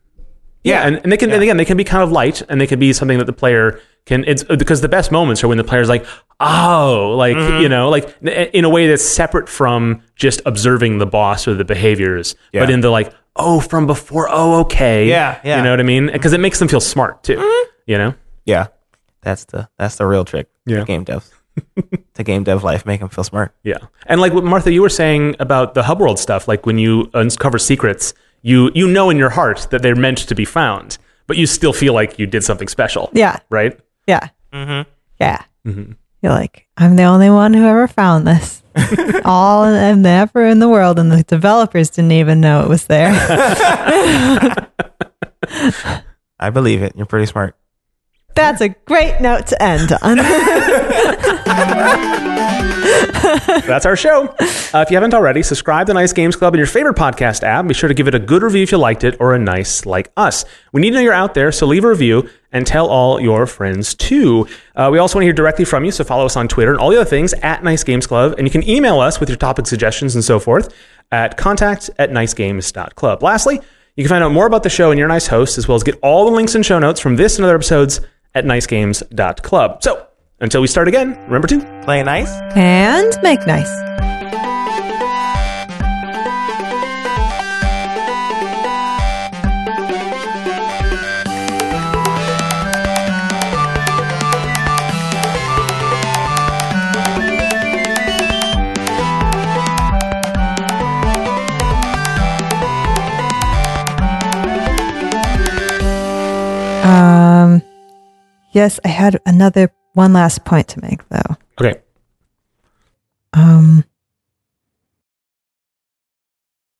yeah, Yeah. and, and they can, and again, they can be kind of light, and they can be something that the player can. It's because the best moments are when the player's like, oh, like you know, like in a way that's separate from just observing the boss or the behaviors, but in the like, oh, from before, oh, okay, Yeah, yeah. you know what I mean? Because it makes them feel smart too, you know. Yeah, that's the that's the real trick. Yeah. to game devs, to game dev life, make them feel smart. Yeah, and like what Martha, you were saying about the hub world stuff, like when you uncover secrets, you you know in your heart that they're meant to be found, but you still feel like you did something special. Yeah. Right. Yeah. Mm-hmm. Yeah. Mm-hmm. You're like, I'm the only one who ever found this. All and ever in the world, and the developers didn't even know it was there. I believe it. You're pretty smart. That's a great note to end on. That's our show. Uh, if you haven't already, subscribe to Nice Games Club in your favorite podcast app. Be sure to give it a good review if you liked it or a nice like us. We need to know you're out there, so leave a review and tell all your friends too. Uh, we also want to hear directly from you, so follow us on Twitter and all the other things at Nice Games Club. And you can email us with your topic suggestions and so forth at contact at nicegames.club. Lastly, you can find out more about the show and your nice host, as well as get all the links and show notes from this and other episodes at nicegames.club. So, until we start again, remember to Play nice. and make nice. Um, yes, I had another one last point to make though. Okay. Um,